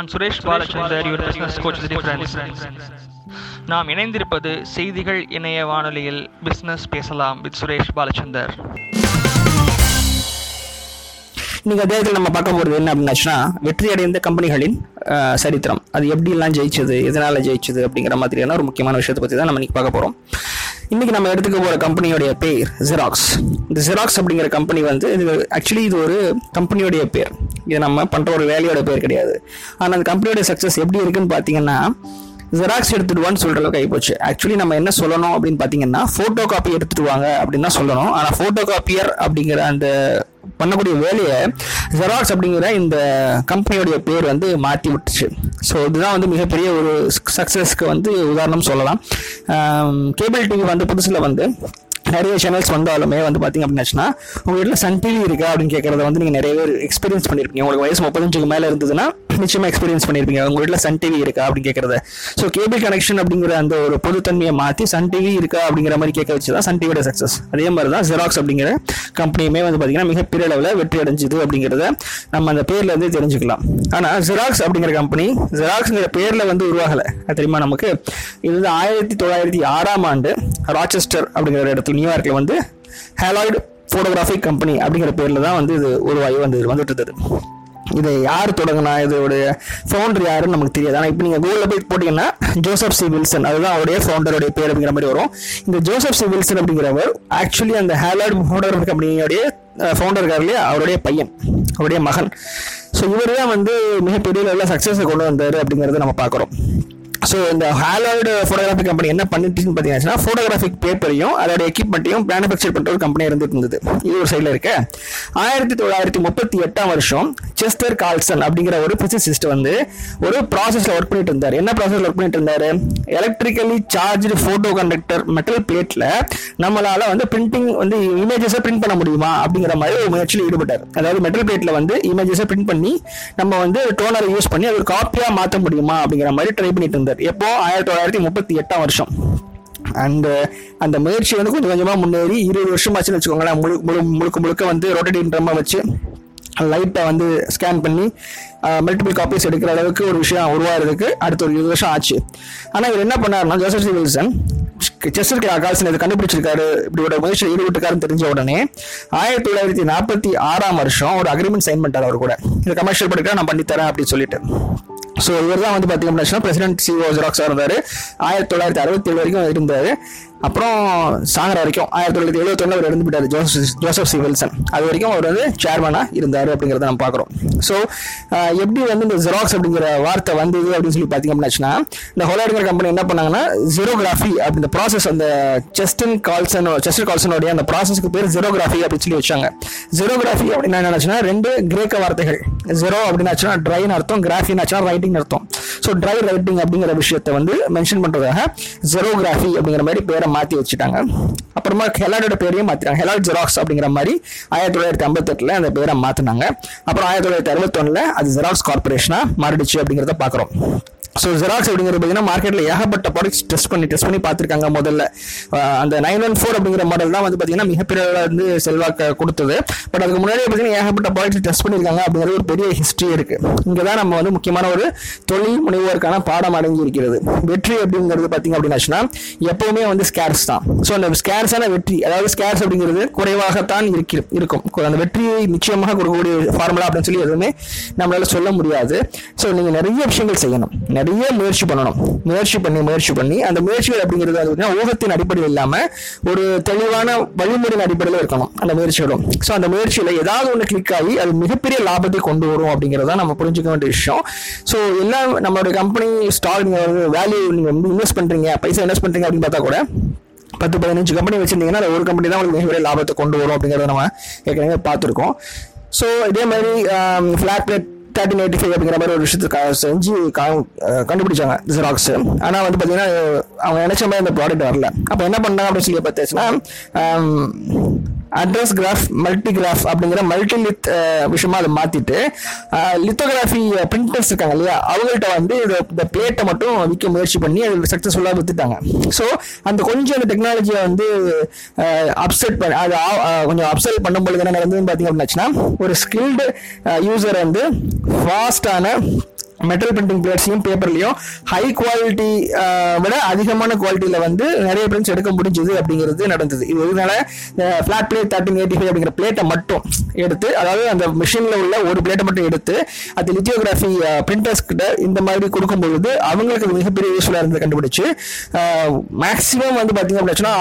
நான் Suresh Balachandar your business coach difference நாம் இணைந்திருப்பது செய்திகள் இணைய வானொலியில் பிசினஸ் பேசலாம் வித் சுரேஷ் பாலச்சந்தர். இன்னைக்கு அத்தியாயத்தில் நம்ம பார்க்க போகிறது என்ன அப்படின்னாச்சுன்னா வெற்றி அடைந்த கம்பெனிகளின் சரித்திரம். அது எப்படிலாம் ஜெயிச்சது எதனால ஜெயிச்சது அப்படிங்கிற மாதிரியான ஒரு முக்கியமான விஷயத்தை பற்றி தான் நம்ம இன்னைக்கு பார்க்க போகிறோம் இன்னைக்கு நம்ம எடுத்துக்க போகிற கம்பெனியோடைய பேர் ஜெராக்ஸ் இந்த ஜெராக்ஸ் அப்படிங்கிற கம்பெனி வந்து இது ஆக்சுவலி இது ஒரு கம்பெனியோடைய பேர். இது நம்ம பண்ணுற ஒரு வேலையோட பேர் கிடையாது. ஆனால் அந்த கம்பெனியோட சக்ஸஸ் எப்படி இருக்குன்னு பார்த்தீங்கன்னா ஜெராக்ஸ் எடுத்துடுவான்னு வான்னு அளவுக்கு ஆகிப்போச்சு. ஆக்சுவலி நம்ம என்ன சொல்லணும் அப்படின்னு பார்த்தீங்கன்னா ஃபோட்டோ காப்பி எடுத்துட்டு வாங்க அப்படின்னு தான் சொல்லணும். ஆனால் ஃபோட்டோ காப்பியர் அப்படிங்கிற அந்த பண்ணக்கூடிய வேலையை ஜெராக்ஸ் அப்படிங்கிற இந்த கம்பெனியோடைய பேர் வந்து மாற்றி விட்டுச்சு ஸோ இதுதான் வந்து மிகப்பெரிய ஒரு சக்ஸஸ்க்கு வந்து உதாரணம் சொல்லலாம். கேபிள் டிவி வந்து புதுசில் வந்து நிறைய சேனல்ஸ் வந்தாலுமே வந்து பார்த்தீங்க அப்படின்னாச்சுன்னா உங்கள் வீட்டில் சன் டிவி இருக்கா அப்படின்னு கேட்குறத வந்து நீங்கள் நிறைய பேர் எக்ஸ்பீரியன்ஸ் பண்ணியிருப்பீங்க உங்களுக்கு வயசு முப்பத்தஞ்சுக்கு மேலே இருந்ததுன்னா நிச்சயமாக எக்ஸ்பீரியன்ஸ் பண்ணியிருப்பீங்க உங்கள் வீட்டில் சன் டிவி இருக்கா அப்படின்னு கேட்குறத ஸோ கேபிள் கனெக்ஷன் அப்படிங்கிற அந்த ஒரு பொதுத்தன்மையை மாற்றி சன் டிவி இருக்கா அப்படிங்கிற மாதிரி கேட்க வச்சு தான் சன் டிவியோட சக்ஸஸ் அதே மாதிரி தான் ஜெராக்ஸ் அப்படிங்கிற கம்பெனியுமே வந்து பார்த்தீங்கன்னா மிகப்பெரிய அளவில் வெற்றி அடைஞ்சுது அப்படிங்கிறத நம்ம அந்த பேர்லேருந்து தெரிஞ்சுக்கலாம். ஆனால் ஜெராக்ஸ் அப்படிங்கிற கம்பெனி ஜெராக்ஸ்ங்கிற பேரில் வந்து உருவாகலை. அது தெரியுமா நமக்கு? இது வந்து ஆயிரத்தி தொள்ளாயிரத்தி ஆறாம் ஆண்டு ராச்செஸ்டர் அப்படிங்கிற இடத்துல நியூயார்க்கில் வந்து ஹேலாய்டு ஃபோட்டோகிராஃபிக் கம்பெனி அப்படிங்கிற பேரில் தான் வந்து இது உருவாகி வந்து வந்துட்டு இருந்தது. இதை யார் தொடங்கினா இதோடைய ஃபவுண்டர் யாருன்னு நமக்கு தெரியாது. ஆனால் இப்போ நீங்கள் கூகுளில் போய் போட்டிங்கன்னா ஜோசப் சி வில்சன் அதுதான் அவருடைய ஃபவுண்டருடைய பேர் அப்படிங்கிற மாதிரி வரும். இந்த ஜோசப் சி வில்சன் அப்படிங்கிறவர் ஆக்சுவலி அந்த ஹேலாய்டு ஃபோட்டோகிராஃபி கம்பெனியோடைய ஃபவுண்டர் இருக்கார் இல்லையா? அவருடைய பையன் அவருடைய மகன். ஸோ இவர் தான் வந்து மிகப்பெரிய லெவலில் சக்ஸஸை கொண்டு வந்தார் அப்படிங்கிறத நம்ம பார்க்குறோம். ஸோ இந்த ஹாலோடு ஃபோட்டோகிராஃபிக் கம்பெனி என்ன பண்ணிட்டுன்னு பார்த்தீங்கன்னா ஃபோட்டோகிராஃபிக் பேப்பரையும் அதோட எக்யூப்மெண்ட்டையும் மேனுஃபேக்சர் பண்ணுற ஒரு கம்பெனி இருந்துட்டு இருந்தது இது ஒரு சைடில் இருக்க. ஆயிரத்தி தொள்ளாயிரத்தி முப்பத்தி எட்டாம் வருஷம் செஸ்டர் கால்சன் அப்படிங்கிற ஒரு பிசிசிஸ்ட் வந்து ஒரு ப்ராசஸில் ஒர்க் பண்ணிட்டு இருந்தார். என்ன ப்ராசஸில் ஒர்க் பண்ணிட்டு இருந்தார்? Electrically charged photo conductor metal பிளேட்டில் நம்மளால் வந்து பிரிண்டிங் வந்து இமேஜஸை பிரிண்ட் பண்ண முடியுமா அப்படிங்கிற மாதிரி ஒரு முயற்சியில் ஈடுபட்டார். அதாவது மெட்டல் பிளேட்டில் வந்து இமேஜஸை பிரிண்ட் பண்ணி நம்ம வந்து டோனரை யூஸ் பண்ணி அது ஒரு காப்பியாக மாற்ற முடியுமா அப்படிங்கிற மாதிரி ட்ரை பண்ணிட்டு இருந்தார். எப்போ? ஆயிரத்தி தொள்ளாயிரத்தி முப்பத்தி எட்டாம் வருஷம். அண்ட் uh, அந்த முயற்சி வந்து கொஞ்சம் கொஞ்சமாக முன்னேறி இருபது வருஷமாச்சுன்னு வச்சுக்கோங்களேன். முழு முழு முழுக்க முழுக்க வந்து ரொட்டேட்டிங் ட்ரம்மை வச்சு லைட்டை வந்து ஸ்கேன் பண்ணி uh, மல்டிபிள் காப்பீஸ் எடுக்கிற அளவுக்கு ஒரு விஷயம் உருவாகிறதுக்கு அடுத்த ஒரு இருபது வருஷம் ஆச்சு. ஆனால் இவர் என்ன பண்ணாருன்னா Joseph C Wilson Chester Carlson இதை கண்டுபிடிச்சிருக்காரு. இப்படி ஒரு முயற்சியில் ஈடுபட்டுக்காருன்னு தெரிஞ்ச உடனே ஆயிரத்தி தொள்ளாயிரத்தி நாற்பத்தி ஆறாம் வருஷம் ஒரு அக்ரிமெண்ட் சைன் பண்ணிட்டார் அவர் கூட. இந்த கமர்ஷியல் படிக்கிறா நான் பண்ணித்தரேன் அப்படின்னு சொல்லிட்டு. ஸோ இவர் தான் வந்து பார்த்திங்க அப்படின்னா பிரசிடென்ட் சிஓ ஜெராக்ஸாக இருந்தார் ஆயிரத்தி தொள்ளாயிரத்தி அறுபத்தி ஏழு வரைக்கும் இருந்தார். அப்புறம் சாகர வரைக்கும் ஆயிரத்தி தொள்ளாயிரத்தி எழுபத்தொன்னு அவர் இறந்து போயிட்டார் ஜோசப் ஜோசப் சி வில்சன். அது வரைக்கும் அவர் வந்து சேர்மனாக இருந்தார் அப்படிங்கிறத நம்ம பார்க்குறோம் ஸோ எப்படி வந்து இந்த ஜெராக்ஸ் அப்படிங்கிற வார்த்தை வந்தது அப்படின்னு சொல்லி பார்த்தீங்க அப்படின்னாச்சுன்னா இந்த ஹோலாய்டுங்கிற கம்பெனி என்ன பண்ணாங்கன்னா ஜெரோகிராஃபி அப்படின்ற ப்ராசஸ் அந்த செஸ்டின் கால்சன் செஸ்டர் கால்சனுடைய அந்த ப்ராசஸ்க்கு பேர் ஜெரோகிராஃபி அப்படின்னு சொல்லி வச்சாங்க. ஜெரோகிராஃபி அப்படின்னா என்னச்சுன்னா ரெண்டு கிரேக்க வார்த்தைகள். ஜெரோ அப்படின்னாச்சுன்னா ட்ரைன்னு அர்த்தம் கிராஃபின்னாச்சுன்னா ரைட்டிங் அர்த்தம். ஸோ ட்ரை ரைட்டிங் அப்படிங்கிற விஷயத்தை வந்து மென்ஷன் பண்ணுறதாக ஜெரோகிராஃபி அப்படிங்கிற மாதிரி பேரை மாற்றி வச்சுட்டாங்க. அப்புறமா ஹெலாடோட பேரையும் மாற்றிட்டாங்க ஹெலாட் ஜெராக்ஸ் அப்படிங்கிற மாதிரி ஆயிரத்தி தொள்ளாயிரத்தி ஐம்பத்தெட்டில் அந்த பேரை மாற்றினாங்க அப்புறம் ஆயிரத்தி தொள்ளாயிரத்தி அறுபத்தொன்னில் அது ஜெராக்ஸ் கார்பரேஷனாக மாறிடுச்சு அப்படிங்கிறத பார்க்குறோம் ஸோ ஜெராக்ஸ் அப்படிங்கிறது பார்த்தீங்கன்னா மார்க்கெட்டில் ஏகப்பட்ட ப்ராடக்ட்ஸ் டெஸ்ட் பண்ணி டெஸ்ட் பண்ணி பார்த்துருக்காங்க முதல்ல. அந்த நைன் ஒன் ஃபோர் அப்படிங்கிற மாடல் தான் வந்து பார்த்தீங்கன்னா மிகப்பெரிய வந்து செல்வாக்க கொடுத்தது. பட் அதுக்கு முன்னாடியே பார்த்தீங்கன்னா ஏகப்பட்ட ப்ராடக்ட்ஸ் டெஸ்ட் பண்ணியிருக்காங்க அப்படிங்கிறது ஒரு பெரிய ஹிஸ்ட்ரி இருக்கு. இங்கே தான் நம்ம வந்து முக்கியமான ஒரு தொழில் முனைவோருக்கான பாடம் அடங்கி இருக்கிறது. வெற்றி அப்படிங்கிறது பார்த்தீங்க அப்படின்னாச்சுன்னா எப்பவுமே வந்து ஸ்கேர்ஸ் தான். ஸோ அந்த ஸ்கேர்ஸான வெற்றி அதாவது ஸ்கேர்ஸ் அப்படிங்கிறது குறைவாகத்தான் இருக்கு இருக்கும். அந்த வெற்றியை நிச்சயமாக கொடுக்கக்கூடிய ஃபார்முலா அப்படின்னு சொல்லி எதுவுமே நம்மளால சொல்ல முடியாது. ஸோ நீங்கள் நிறைய விஷயங்கள் செய்யணும். நிறைய முயற்சி பண்ணணும். முயற்சி பண்ணி முயற்சி பண்ணி அந்த முயற்சிகள் அப்படிங்கிறது அது பார்த்தீங்கன்னா ஊகத்தின் அடிப்படையில் இல்லாமல் ஒரு தெளிவான வழிமுறையின் அடிப்படையில் இருக்கணும் அந்த முயற்சிகளும். ஸோ அந்த முயற்சியில் ஏதாவது ஒன்று கிளிக் ஆகி அது மிகப்பெரிய லாபத்தை கொண்டு வரும் அப்படிங்கிறத நம்ம புரிஞ்சுக்க வேண்டிய விஷயம். ஸோ எல்லாம் நம்மளுடைய கம்பெனி ஸ்டாக் நீங்கள் வேல்யூ நீங்கள் வந்து இன்வெஸ்ட் பண்ணுறீங்க பைசா இன்வெஸ்ட் பண்ணுறீங்க அப்படின்னு பார்த்தா கூட பத்து பதினஞ்சு கம்பெனி வச்சிருந்தீங்கன்னா ஒரு கம்பெனி தான் உங்களுக்கு மிகப்பெரிய லாபத்தை கொண்டு வரும் அப்படிங்கிறத நம்ம ஏற்கனவே பார்த்துருக்கோம். ஸோ இதே மாதிரி flat plate thirteen eighty five அப்படிங்கிற மாதிரி ஒரு விஷயத்தை செஞ்சு கண்டுபிடிச்சாங்க ஜெராக்ஸ் ஆனால் வந்து பார்த்தீங்கன்னா அவங்க நினைச்ச மாதிரி அந்த ப்ராடக்ட் வரல. அப்போ என்ன பண்ணாங்க அப்படின்னு சொல்லி பார்த்தாச்சுன்னா அட்ரஸ் கிராஃப் மல்டி கிராஃப் அப்படிங்கிற மல்டி லித் விஷயமா அதை மாத்திட்டு லித்தோகிராஃபி பிரிண்டர்ஸ் இருக்காங்க இல்லையா? அவங்கள்ட்ட வந்து இந்த- இந்த பிளேட்டை மட்டும் விற்க முயற்சி பண்ணி அது சக்ஸஸ்ஃபுல்லாக வித்துட்டாங்க. ஸோ அந்த கொஞ்சம் அந்த டெக்னாலஜியை வந்து அப்செட் பண்ண அது கொஞ்சம் அப்செட் பண்ணும்பொழுது என்ன நடந்ததுன்னு பார்த்தீங்க அப்படின்னாச்சுன்னா ஒரு ஸ்கில்டு யூசர் வந்து ஃபாஸ்டான மெட்டல் பிரிண்டிங் பிளேட்ஸையும் பேப்பர்லையும் ஹை குவாலிட்டி விட அதிகமான குவாலிட்டியில் வந்து நிறைய பிரிண்ட்ஸ் எடுக்க முடிஞ்சது அப்படிங்கிறது நடந்தது. இது இதனால flat plate thirteen eighty five அப்படிங்கிற பிளேட்டை மட்டும் எடுத்து அதாவது அந்த மிஷினில் உள்ள ஒரு பிளேட்டை மட்டும் எடுத்து அது லித்தியோகிராஃபி பிரிண்டர்ஸ் கிட்ட இந்த மாதிரி கொடுக்கும் பொழுது அவங்களுக்கு மிகப்பெரிய யூஸ்ஃபுல்லாக இருந்து கண்டுபிடிச்சு மேக்ஸிமம் வந்து பார்த்தீங்க அப்படின்னா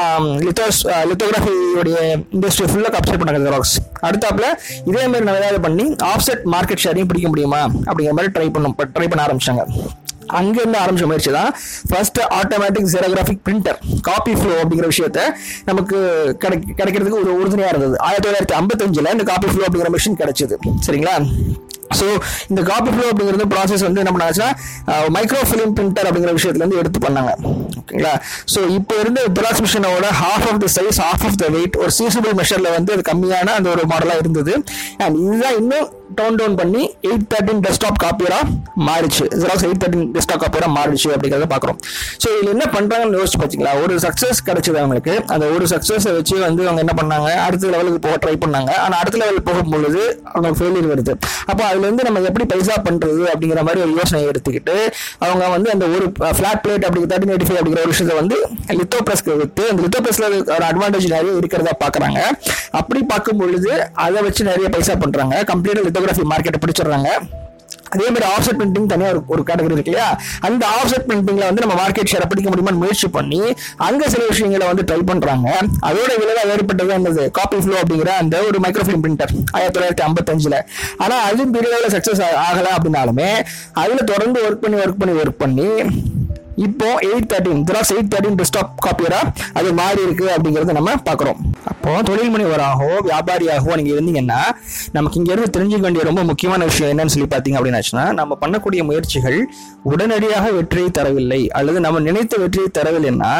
லித்தோஸ் லித்தோகிராஃபியோடைய இண்டஸ்ட்ரி ஃபுல்லாக கப்சர் பண்ணாங்க ஜெராக்ஸ் அடுத்தாப்புல இதே மாதிரி நம்ம ஏதாவது பண்ணி ஆஃப்செட் மார்க்கெட் ஷேரையும் பிடிக்க முடியுமா? அப்படிங்கிற மாதிரி ட்ரை பண்ணும். பட் ட்ரை பண்ண ஆரம்பிச்சாங்க. அங்கேருந்து ஆரம்பிச்ச முயற்சி தான் first automatic xerographic printer copy flow அப்படிங்கிற விஷயத்த நமக்கு கிடை கிடைக்கிறதுக்கு ஒரு உறுதுணையாக இருந்தது. ஆயிரத்தி தொள்ளாயிரத்தி ஐம்பத்தஞ்சில் இந்த காப்பி ஃப்ளோ அப்படிங்கிற மிஷின் கிடைச்சிது. சரிங்களா? ஸோ இந்த காப்பி ஃப்ளோ அப்படிங்கிறது ப்ராசஸ் வந்து என்ன பண்ணாச்சுன்னா மைக்ரோ ஃபிலிம் பிரிண்டர் அப்படிங்கிற விஷயத்துலேருந்து எடுத்து பண்ணாங்க. ஓகேங்களா? ஸோ இப்போ இருந்த ஜெராக்ஸ் மிஷினோட half of the size half of the weight ஒரு சீசபிள் மெஷரில் வந்து அது கம்மியான அந்த ஒரு மாடலாக இருந்தது. அண்ட் இதுதான் இன்னும் டோன் டவுன் பண்ணி எயிட் தேர்ட்டின் டெஸ்க்டாப் காப்பியராக மாறிச்சு ஜெராக்ஸ் எயிட் தேர்ட்டின் டெஸ்க்டாப் காப்பியராக மாறிச்சு அப்படிங்கிறத பார்க்குறோம் ஸோ இதில் என்ன பண்ணுறாங்கன்னு யோசிச்சு பார்த்தீங்களா ஒரு சக்ஸஸ் கிடைச்சது அவங்களுக்கு. அந்த ஒரு சக்ஸஸை வச்சு வந்து அவங்க என்ன பண்ணாங்க? அடுத்த லெவலுக்கு போக ட்ரை பண்ணாங்க. ஆனால் அடுத்த லெவல் போகும்பொழுது அவங்க அவங்களுக்கு ஃபெயிலியர் வருது. அப்போ அதுலேருந்து நம்ம எப்படி பைசா பண்ணுறது அப்படிங்கிற மாதிரி ஒரு யோசனை எடுத்துக்கிட்டு அவங்க வந்து அந்த ஒரு ஃபிளாட் பிளேட் அப்படி தேர்ட்டின் எயிட்டி ஃபைவ் அப்படிங்கிற ஒரு விஷயத்தை வந்து லித்தோ ப்ரெஸ்க்கு விற்று அந்த லித்தோ ப்ரெஸ்ல ஒரு அட்வான்டேஜ் நிறைய இருக்கிறதா பார்க்குறாங்க அப்படி பார்க்கும் பொழுது அதை வச்சு நிறைய பைசா பண்ணுறாங்க கம்ப்ளீட்டாக ஃபோட்டோகிராஃபி மார்க்கெட்டை பிடிச்சிடுறாங்க. அதே மாதிரி ஆஃப்செட் பிரிண்டிங் தனியாக ஒரு ஒரு கேட்டகரி இருக்கு இல்லையா? அந்த ஆஃப்செட் பிரிண்டிங்ல வந்து நம்ம மார்க்கெட் ஷேரை பிடிக்க முடியுமான்னு முயற்சி பண்ணி அங்கே சில விஷயங்களை வந்து ட்ரை பண்ணுறாங்க அதோட விளைவாக வேறுபட்டது என்னது? காப்பி ஃப்ளோ அப்படிங்கிற அந்த ஒரு மைக்ரோஃபிலிம் பிரிண்டர் ஆயிரத்தி தொள்ளாயிரத்தி ஐம்பத்தஞ்சில். ஆனால் அதுவும் பெரிய அளவில் சக்ஸஸ் ஆகலை அப்படின்னாலுமே அதில் தொடர்ந்து ஒர்க் பண்ணி ஒர்க் பண்ணி ஒர்க் பண்ணி இப்போ eight thirteen Xerox eight thirteen desktop காப்பியரா அது மாறி இருக்கு அப்படிங்கிறத நம்ம பார்க்குறோம். அப்போ தொழில் முனைவராகவோ வியாபாரியாகவோ நீங்கள் இருந்தீங்கன்னா நமக்கு இங்கேருந்து தெரிஞ்சுக்க வேண்டிய ரொம்ப முக்கியமான விஷயம் என்னன்னு சொல்லி பார்த்தீங்க அப்படின்னாச்சுன்னா நம்ம பண்ணக்கூடிய முயற்சிகள் உடனடியாக வெற்றியை தரவில்லை அல்லது நம்ம நினைத்த வெற்றியை தரவில்லைன்னா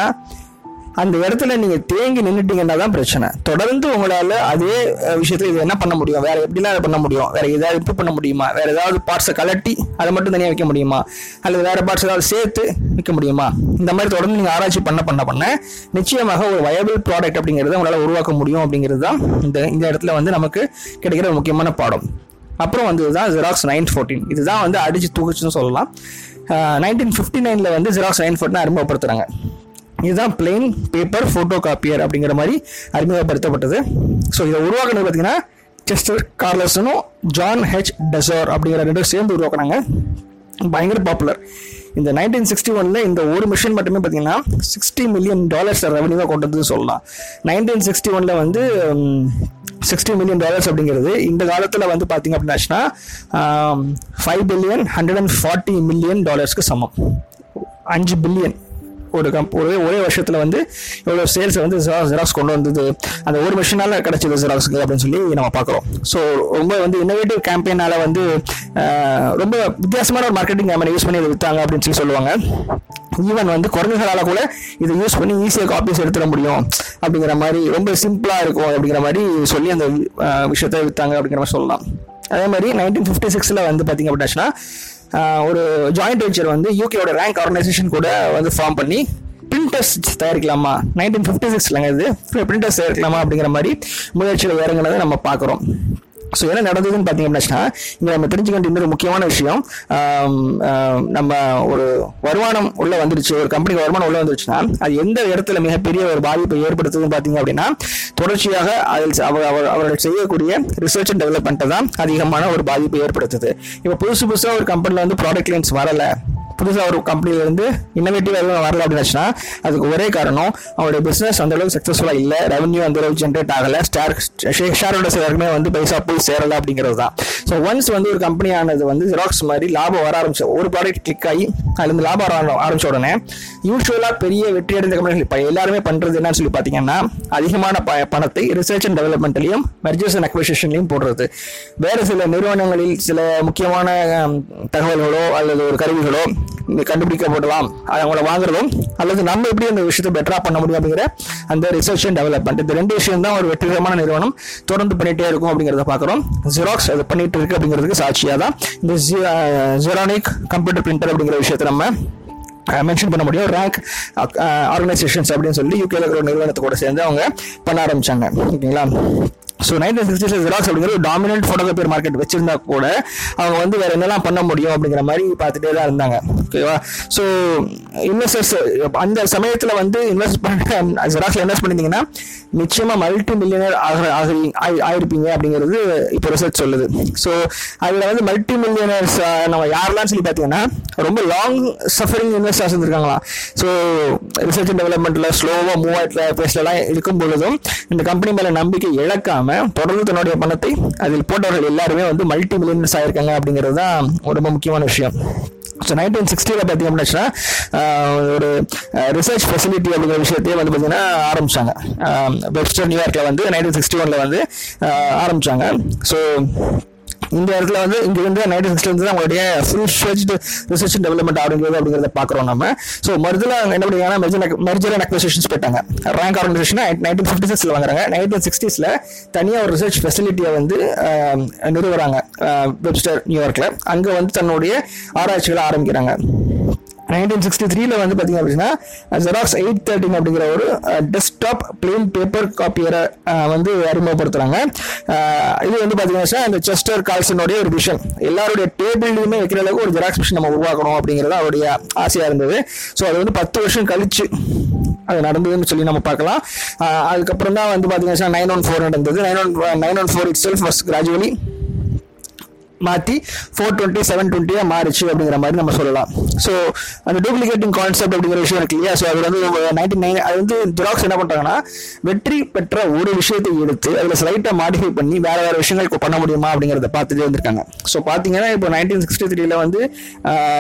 அந்த இடத்துல நீங்க தேங்கி நின்றுட்டீங்கன்னா தான் பிரச்சனை. தொடர்ந்து உங்களால அதே விஷயத்துல இது என்ன பண்ண முடியும்? வேற எப்படிலாம் அதை பண்ண முடியும்? வேற ஏதாவது இம்ப்ரூவ் பண்ண முடியுமா? வேற ஏதாவது பார்ட்ஸை கலட்டி அதை மட்டும் தனியாக வைக்க முடியுமா? அல்லது வேற பார்ட்ஸ் ஏதாவது சேர்த்து விற்க முடியுமா? இந்த மாதிரி தொடர்ந்து நீங்க ஆராய்ச்சி பண்ண பண்ண பண்ண நிச்சயமாக ஒரு வயபிள் ப்ராடக்ட் அப்படிங்கிறத உங்களால உருவாக்க முடியும் அப்படிங்கிறது தான் இந்த இந்த இடத்துல வந்து நமக்கு கிடைக்கிற ஒரு முக்கியமான பாடம். அப்புறம் வந்து இதுதான் ஜெராக்ஸ் நைன் ஃபோர்டீன். இதுதான் வந்து அடிச்சு தூக்குச்சுன்னு சொல்லலாம். நைன்டீன் ஃபிஃப்டி நைனில் வந்து ஜெராக்ஸ் நைன் ஃபோர்டின் அறிமுகப்படுத்துறாங்க. இதுதான் பிளெயின் பேப்பர் ஃபோட்டோ காப்பியர் அப்படிங்கிற மாதிரி அறிமுகப்படுத்தப்பட்டது. ஸோ இதை உருவாக்குனது பார்த்தீங்கன்னா செஸ்டர் கார்லசனும் ஜான் ஹெச் டெசோர் அப்படிங்கிற ரெண்டு சேர்ந்து உருவாக்குனாங்க. பயங்கர பாப்புலர் இந்த நைன்டீன் சிக்ஸ்டி ஒனில் இந்த ஒரு மிஷின் மட்டுமே பார்த்தீங்கன்னா சிக்ஸ்டி மில்லியன் டாலர்ஸ் ரெவன்யூவாக கொண்டு வந்து சொல்லலாம். நைன்டீன் சிக்ஸ்டி ஒனில் வந்து சிக்ஸ்டி மில்லியன் டாலர்ஸ் அப்படிங்கிறது இந்த காலத்தில் வந்து பார்த்திங்க அப்படின்னாச்சுன்னா five billion hundred and forty million டாலர்ஸ்க்கு சமம். அஞ்சு பில்லியன் ஒரு கம்ப் ஒரே ஒரே வருஷத்தில் வந்து இவ்வளோ சேல்ஸை வந்து ஜெராக்ஸ் கொண்டு வந்தது. அந்த ஒரு மிஷினால் கிடச்சிது ஜெராக்ஸுக்கு அப்படின்னு சொல்லி நம்ம பார்க்குறோம். ஸோ ரொம்ப வந்து இன்னோவேட்டிவ் கேம்பெயினால் வந்து ரொம்ப வித்தியாசமான ஒரு மார்க்கெட்டிங் கேம்பெயின் யூஸ் பண்ணி விற்றாங்க அப்படின்னு சொல்லி சொல்லுவாங்க. ஈவன் வந்து குறைஞ்சங்களால கூட இதை யூஸ் பண்ணி ஈஸியாக காப்பீஸ் எடுத்துட முடியும் அப்படிங்கிற மாதிரி ரொம்ப சிம்பிளாக இருக்கும் அப்படிங்கிற மாதிரி சொல்லி அந்த விஷயத்தை விற்றாங்க அப்படிங்கிற மாதிரி சொல்லலாம். அதே மாதிரி நைன்டீன் ஃபிஃப்டி சிக்ஸில் வந்து பார்த்தீங்க அப்படின்னாச்சுன்னா ஒரு ஜாயிண்ட் வெஞ்சர் வந்து யூகேயோட ரேங்க் ஆர்கனைசேஷன் கூட வந்து ஃபார்ம் பண்ணி பிரிண்டர்ஸ் தயாரிக்கலாமா? நைன்டீன் ஃபிஃப்டி சிக்ஸ்லங்க இது. பிரிண்டர்ஸ் தயாரிக்கலாமா அப்படிங்கிற மாதிரி முயற்சியில் இறங்குனதை நம்ம பார்க்குறோம். ஸோ என்ன நடந்ததுன்னு பார்த்தீங்க அப்படின்னா இங்கே நம்ம தெரிஞ்சுக்க வேண்டிய இன்னொரு முக்கியமான விஷயம் நம்ம ஒரு வருமானம் உள்ளே வந்துருச்சு ஒரு கம்பெனிக்கு வருமானம் உள்ளே வந்துருச்சுன்னா அது எந்த இடத்துல மிகப்பெரிய ஒரு பாதிப்பை ஏற்படுத்துதுன்னு பார்த்தீங்க அப்படின்னா தொடர்ச்சியாக அதில் அவர் அவர் அவர்கள் செய்யக்கூடிய ரிசர்ச் அண்ட் டெவலப்மெண்ட்டை தான் அதிகமான ஒரு பாதிப்பை ஏற்படுத்துது. இப்போ புதுசு புதுசாக ஒரு கம்பெனியில் வந்து ப்ராடக்ட் லைன்ஸ் வரலை. புதுசாக ஒரு கம்பெனிலேருந்து இன்னோவேட்டிவ் எதுவும் வரல அப்படின்னாச்சுன்னா அதுக்கு ஒரே காரணம் அவருடைய பிஸ்னஸ் அந்த அளவுக்கு சக்ஸஸ்ஃபுல்லாக இல்லை ரெவன்யூ அந்த அளவுக்கு ஜென்ரேட் ஆகலை ஸ்டார் ஷேரோட யாருக்குமே வந்து பைசா போய் சேரலை அப்படிங்கிறது தான். ஸோ ஒன்ஸ் வந்து ஒரு கம்பெனியானது வந்து ஜெராக்ஸ் மாதிரி லாபம் வர ஆரம்பிச்சு ஒரு ப்ராடக்ட் கிளிக் ஆகி அதுலேருந்து லாபம் வர ஆரம்~ ஆரம்பிச்ச உடனே யூஸ்வலாக பெரிய வெற்றி அடைந்த கம்பெனிகள் இப்போ எல்லாருமே பண்ணுறது என்னன்னு சொல்லி பார்த்தீங்கன்னா அதிகமான ப பணத்தை ரிசர்ச் அண்ட் டெவலப்மெண்ட்லையும் மெர்ஜர்ஸ் அண்ட் அக்விசிஷன்லையும் போடுறது. வேறு சில நிறுவனங்களில் சில முக்கியமான தகவல்களோ அல்லது ஒரு கருவிகளோ கண்டுபிடிக்கப்படலாம். அது அவங்கள வாங்குறதும் அல்லது நம்ம எப்படி அந்த விஷயத்தை பெட்டராக பண்ண முடியும் அப்படிங்கிற அந்த ரிசர்ச் அண்ட் டெவலப்மெண்ட் இந்த ரெண்டு விஷயம் தான் ஒரு வெற்றிகரமான நிறுவனம் தொடர்ந்து பண்ணிகிட்டே இருக்கும் அப்படிங்கிறத பார்க்குறோம். ஜெராக்ஸ் அது பண்ணிட்டு இருக்கு அப்படிங்கிறதுக்கு சாட்சியாக தான். இந்த ஜெரானிக் கம்ப்யூட்டர் பிரிண்டர் அப்படிங்கிற விஷயத்தை நம்ம மென்ஷன் பண்ண முடியும். ரேங்க் ஆர்கனைசேஷன்ஸ் அப்படின்னு சொல்லி யூகேல இருக்கிற ஒரு நிறுவனத்தை கூட சேர்ந்து அவங்க பண்ண ஆரம்பிச்சாங்க. ஓகேங்களா? ஸோ நைன்டீன் சிக்ஸ்டி ஜெராக்ஸ் அப்படிங்கிற ஒரு டாமினன்ட் ஃபோட்டோகிராஃபர் மார்க்கெட் வச்சிருந்தா கூட அவங்க வந்து வேற என்னெல்லாம் பண்ண முடியும் அப்படிங்கிற மாதிரி பார்த்துட்டே தான் இருந்தாங்க. ஓகேவா ஸோ இன்வெஸ்டர்ஸ் அந்த சமயத்தில் வந்து இன்வெஸ்ட் பண்ண ஜெராக்ஸில் இன்வெஸ்ட் பண்ணியிருந்தீங்கன்னா நிச்சயமாக மல்டி மில்லியனர் ஆகிற ஆகி ஆயிருப்பீங்க அப்படிங்கிறது இப்போ ரிசர்ச் சொல்லுது. ஸோ அதில் வந்து மல்டி மில்லியனர்ஸ் நம்ம யாரெல்லாம் சொல்லி பார்த்தீங்கன்னா ரொம்ப லாங் சஃபரிங் இன்வெஸ்டர்ஸ் இருந்திருக்காங்களாம். ஸோ ரிசர்ச் அண்ட் டெவலப்மெண்ட்டில் ஸ்லோவாக மூவ் ஆகிட்டு பேசலாம் இருக்கும் பொழுதும் இந்த கம்பெனி மேலே நம்பிக்கை இல்லாமல் தொடர்ந்து தன்னுடைய பணத்தை அதில் போட்டவர்கள் எல்லாருமே வந்து மல்டி மில்லியனர்ஸ் ஆயிருக்காங்க அப்படிங்கிறது தான் ரொம்ப முக்கியமான விஷயம். ஸோ நைன்டீன் சிக்ஸ்டியில் பார்த்திங்க அப்படின்னா ஒரு ரிசர்ச் ஃபெசிலிட்டி அப்படிங்கிற விஷயத்தையே வந்து பார்த்தீங்கன்னா ஆரம்பிச்சாங்க. வெப்ஸ்டர் நியூயார்க்கில் வந்து நைன்டீன் சிக்ஸ்டி ஒனில் வந்து ஆரம்பித்தாங்க ஆரம்பிச்சாங்க. ஸோ இந்த இடத்துல வந்து இங்கே வந்து நைன்டீன் சிக்ஸ்டி வந்து அவங்களுடைய ஃபுல் ரிசர்ச் அண்ட் டெவலப்மெண்ட் அப்படிங்கிறது அப்படிங்கிறத பார்க்குறோம் நம்ம. ஸோ மருதில் அவங்க என்ன பண்ணுறாங்கன்னா மெர்ஜர் மெர்ஜர் அண்ட் அக்வசிஷன்ஸ் போயிட்டாங்க. ரேங்க் ஆர்கனைசேஷன் நைன்டீன் ஃபிஃப்டி சிக்ஸில் வாங்குறாங்க. நைன்டீன் சிக்ஸ்டீஸில் தனியாக ஒரு ரிசர்ச் ஃபெசிலிட்டியை வந்து நிறுவுறாங்க. வெப்ஸ்டர் நியூயார்க்கில் அங்கே வந்து தன்னுடைய ஆராய்ச்சிகளை ஆரம்பிக்கிறாங்க. நைன்டீன் சிக்ஸ்டி த்ரீல வந்து பார்த்தீங்க அப்படின்னா ஜெராக்ஸ் எயிட் தேர்ட்டின் அப்படிங்கிற ஒரு டெஸ்க்டாப் பிளெயின் பேப்பர் காப்பியரை வந்து அறிமுகப்படுத்துறாங்க. இது வந்து பார்த்தீங்கன்னா அந்த செஸ்டர் கால்சனுடைய ஒரு விஷன் எல்லாருடைய டேபிள்லையுமே வைக்கிற அளவுக்கு ஒரு ஜெராக்ஸ் மிஷின் நம்ம உருவாக்கணும் அப்படிங்கிறது அவருடைய ஆசையாக இருந்தது. ஸோ அது வந்து பத்து வருஷம் கழிச்சு அது நடந்ததுன்னு சொல்லி நம்ம பார்க்கலாம். அதுக்கப்புறம் தான் வந்து பார்த்தீங்கன்னா நைன் ஒன் ஃபோர் நடந்தது. Nine one nine one four itself first gradually மாற்றி ஃபோர் டுவெண்ட்டி செவன் டுவெண்ட்டியாக மாறிச்சு அப்படிங்கிற மாதிரி நம்ம சொல்லலாம். ஸோ அந்த டூப்ளிகேட்டிங் கான்செப்ட் அப்படிங்கிற விஷயம் இருக்கு இல்லையா? ஸோ அது வந்து நைன்டி நைன் அது வந்து ஜெராக்ஸ் என்ன பண்ணுறாங்கன்னா வெற்றி பெற்ற ஒரு விஷயத்தை எடுத்து அதில் ஸ்லைட்டாக மாடிஃபை பண்ணி வேறு வேறு விஷயங்கள் பண்ண முடியுமா அப்படிங்கிறத பார்த்துட்டே வந்திருக்காங்க. ஸோ பார்த்தீங்கன்னா இப்போ நைன்டீன் சிக்ஸ்டி த்ரீல வந்து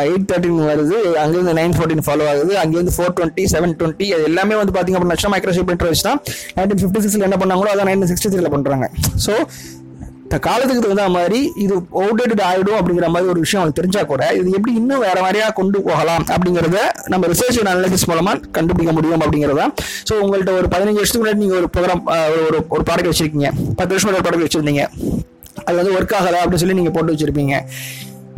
எயிட் தேர்ட்டின் வருது. அங்கேருந்து நைன் ஃபோர்டீன் ஃபாலோ ஆகுது. அங்கேருந்து ஃபோர் டுவெண்ட்டி செவன் டுவெண்ட்டி அது எல்லாமே வந்து பார்த்தீங்க அப்படின்னா மைக்ரோசிப் பிரிண்டர் வச்சு தான். நைன்டீன் ஃபிஃப்டி சிக்ஸில் என்ன பண்ணாங்களோ அதான் நைன்டீன் சிக்ஸ்டி த்ரீல பண்ணுறாங்க ஸோ காலத்துக்கு தகுந்த மாதிரி இது அவுடேட்டட் ஆகிடும் அப்படிங்கிற மாதிரி ஒரு விஷயம் அவனுக்கு தெரிஞ்சா கூட இது எப்படி இன்னும் வேற மாதிரியா கொண்டு போகலாம் அப்படிங்கிறத நம்ம ரிசர்ச் அண்ட் அனாலிசிஸ் மூலமா கண்டுபிடிக்க முடியும் அப்படிங்கிறதா. ஸோ உங்கள்கிட்ட ஒரு பதினஞ்சு வருஷத்துக்கு முன்னாடி நீங்கள் ஒரு ப்ரோக்ராம் ஒரு ஒரு ஒரு ப்ராடக்ட் வச்சிருக்கீங்க. பத்து வருஷம் ஒரு ப்ராடக்ட் வச்சிருந்தீங்க. அது வந்து ஒர்க் ஆகலை அப்படின்னு சொல்லி நீங்கள் போட்டு வச்சிருப்பீங்க.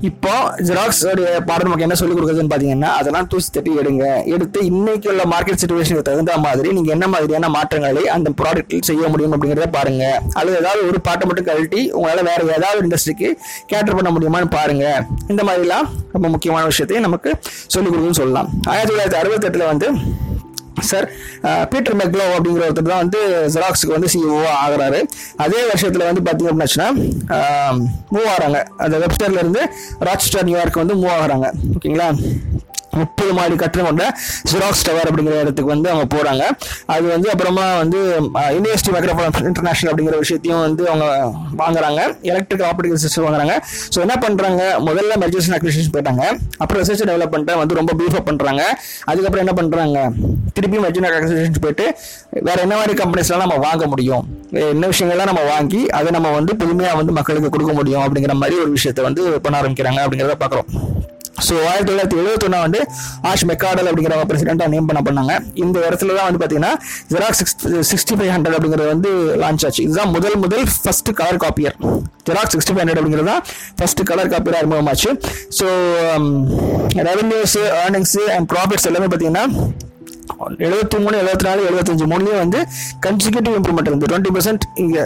இப்போ ஜெராக்ஸ் உடைய பாடம் நமக்கு என்ன சொல்லிக் கொடுக்குதுன்னு பார்த்தீங்கன்னா அதெல்லாம் தூசி தட்டி எடுங்க. எடுத்து இன்னைக்கு உள்ள மார்க்கெட் சுச்சுவேஷனுக்கு தகுந்த மாதிரி நீங்க என்ன மாதிரியான மாற்றங்களை அந்த ப்ராடக்ட்டில் செய்ய முடியும் அப்படிங்கிறத பாருங்க. அல்லது ஏதாவது ஒரு பாட்டை மட்டும் கழட்டி உங்களால் வேற ஏதாவது இண்டஸ்ட்ரிக்கு கேட்டர் பண்ண முடியுமான்னு பாருங்க. இந்த மாதிரிலாம் ரொம்ப முக்கியமான விஷயத்தையும் நமக்கு சொல்லிக் கொடுக்குன்னு சொல்லலாம். ஆயிரத்தி தொள்ளாயிரத்தி அறுபத்தெட்டில் வந்து சார் பீட்டர் மெக்லோ அப்படிங்கிற ஒருத்தர் தான் வந்து ஜெராக்ஸுக்கு வந்து சிஇஓ ஆகிறாரு. அதே வருஷத்தில் வந்து பார்த்தீங்க அப்படின்னாச்சுன்னா மூவ் ஆகிறாங்க. அந்த வெப்சைட்ல இருந்து நியூயார்க் வந்து மூவ் ஆகுறாங்க. ஓகேங்களா? முப்பது மாடி கட்டணம் கொண்ட ஜெராக்ஸ் டவர் அப்படிங்கிற இடத்துக்கு வந்து அவங்க போகிறாங்க அது வந்து அப்புறமா வந்து யூனிவர்சிட்டி மைக்ரோஃபோன் இன்டர்நேஷனல் அப்படிங்கிற விஷயத்தையும் வந்து அவங்க வாங்குறாங்க. எலக்ட்ரிக் ஆப்டிகல் சிஸ்டம் வாங்குறாங்க. ஸோ என்ன பண்ணுறாங்க முதல்ல மெர்ஜர்ஸ் அக்விசிஷன் போயிட்டாங்க. அப்புறம் ரிசர்ச் டெவலப்மெண்ட்டை வந்து ரொம்ப பீஃப் அப் அதுக்கப்புறம் என்ன பண்ணுறாங்க திருப்பி மெர்ஜர் அக்விசிஷன் போயிட்டு வேறு என்ன மாதிரி கம்பெனிஸ்லாம் நம்ம வாங்க முடியும்? என்ன விஷயங்கள்லாம் நம்ம வாங்கி அதை நம்ம வந்து புதுமையாக வந்து மக்களுக்கு கொடுக்க முடியும் அப்படிங்கிற மாதிரி ஒரு விஷயத்தை வந்து பண்ண ஆரம்பிக்கிறாங்க அப்படிங்கிறத பார்க்குறோம் ஸோ ஆயிரத்தி தொள்ளாயிரத்தி எழுபத்தொன்னா வந்து ஆஷ் மெக்காடல் அப்படிங்கிறவங்க பிரசிடென்ட்டாக நேம் பண்ண பண்ணாங்க. இந்த இடத்துல தான் வந்து பார்த்தீங்கன்னா Xerox six sixty five hundred அப்படிங்கிறது வந்து லான்ச் ஆச்சு. இதுதான் முதல் முதல் first colour copier Xerox sixty five hundred அப்படிங்கிறது தான் first colour copier அறிமுகமாச்சு. So revenues earnings and profits எல்லாமே பார்த்தீங்கன்னா எழுபத்தி மூணு எழுபத்தி நாலு எழுபத்தஞ்சு மூணுலேயும் வந்து கன்சிக்யூட்டிவ் இம்ப்ரூவ்மெண்ட் இருந்தது. டுவெண்ட்டி பர்சன்ட் இங்கே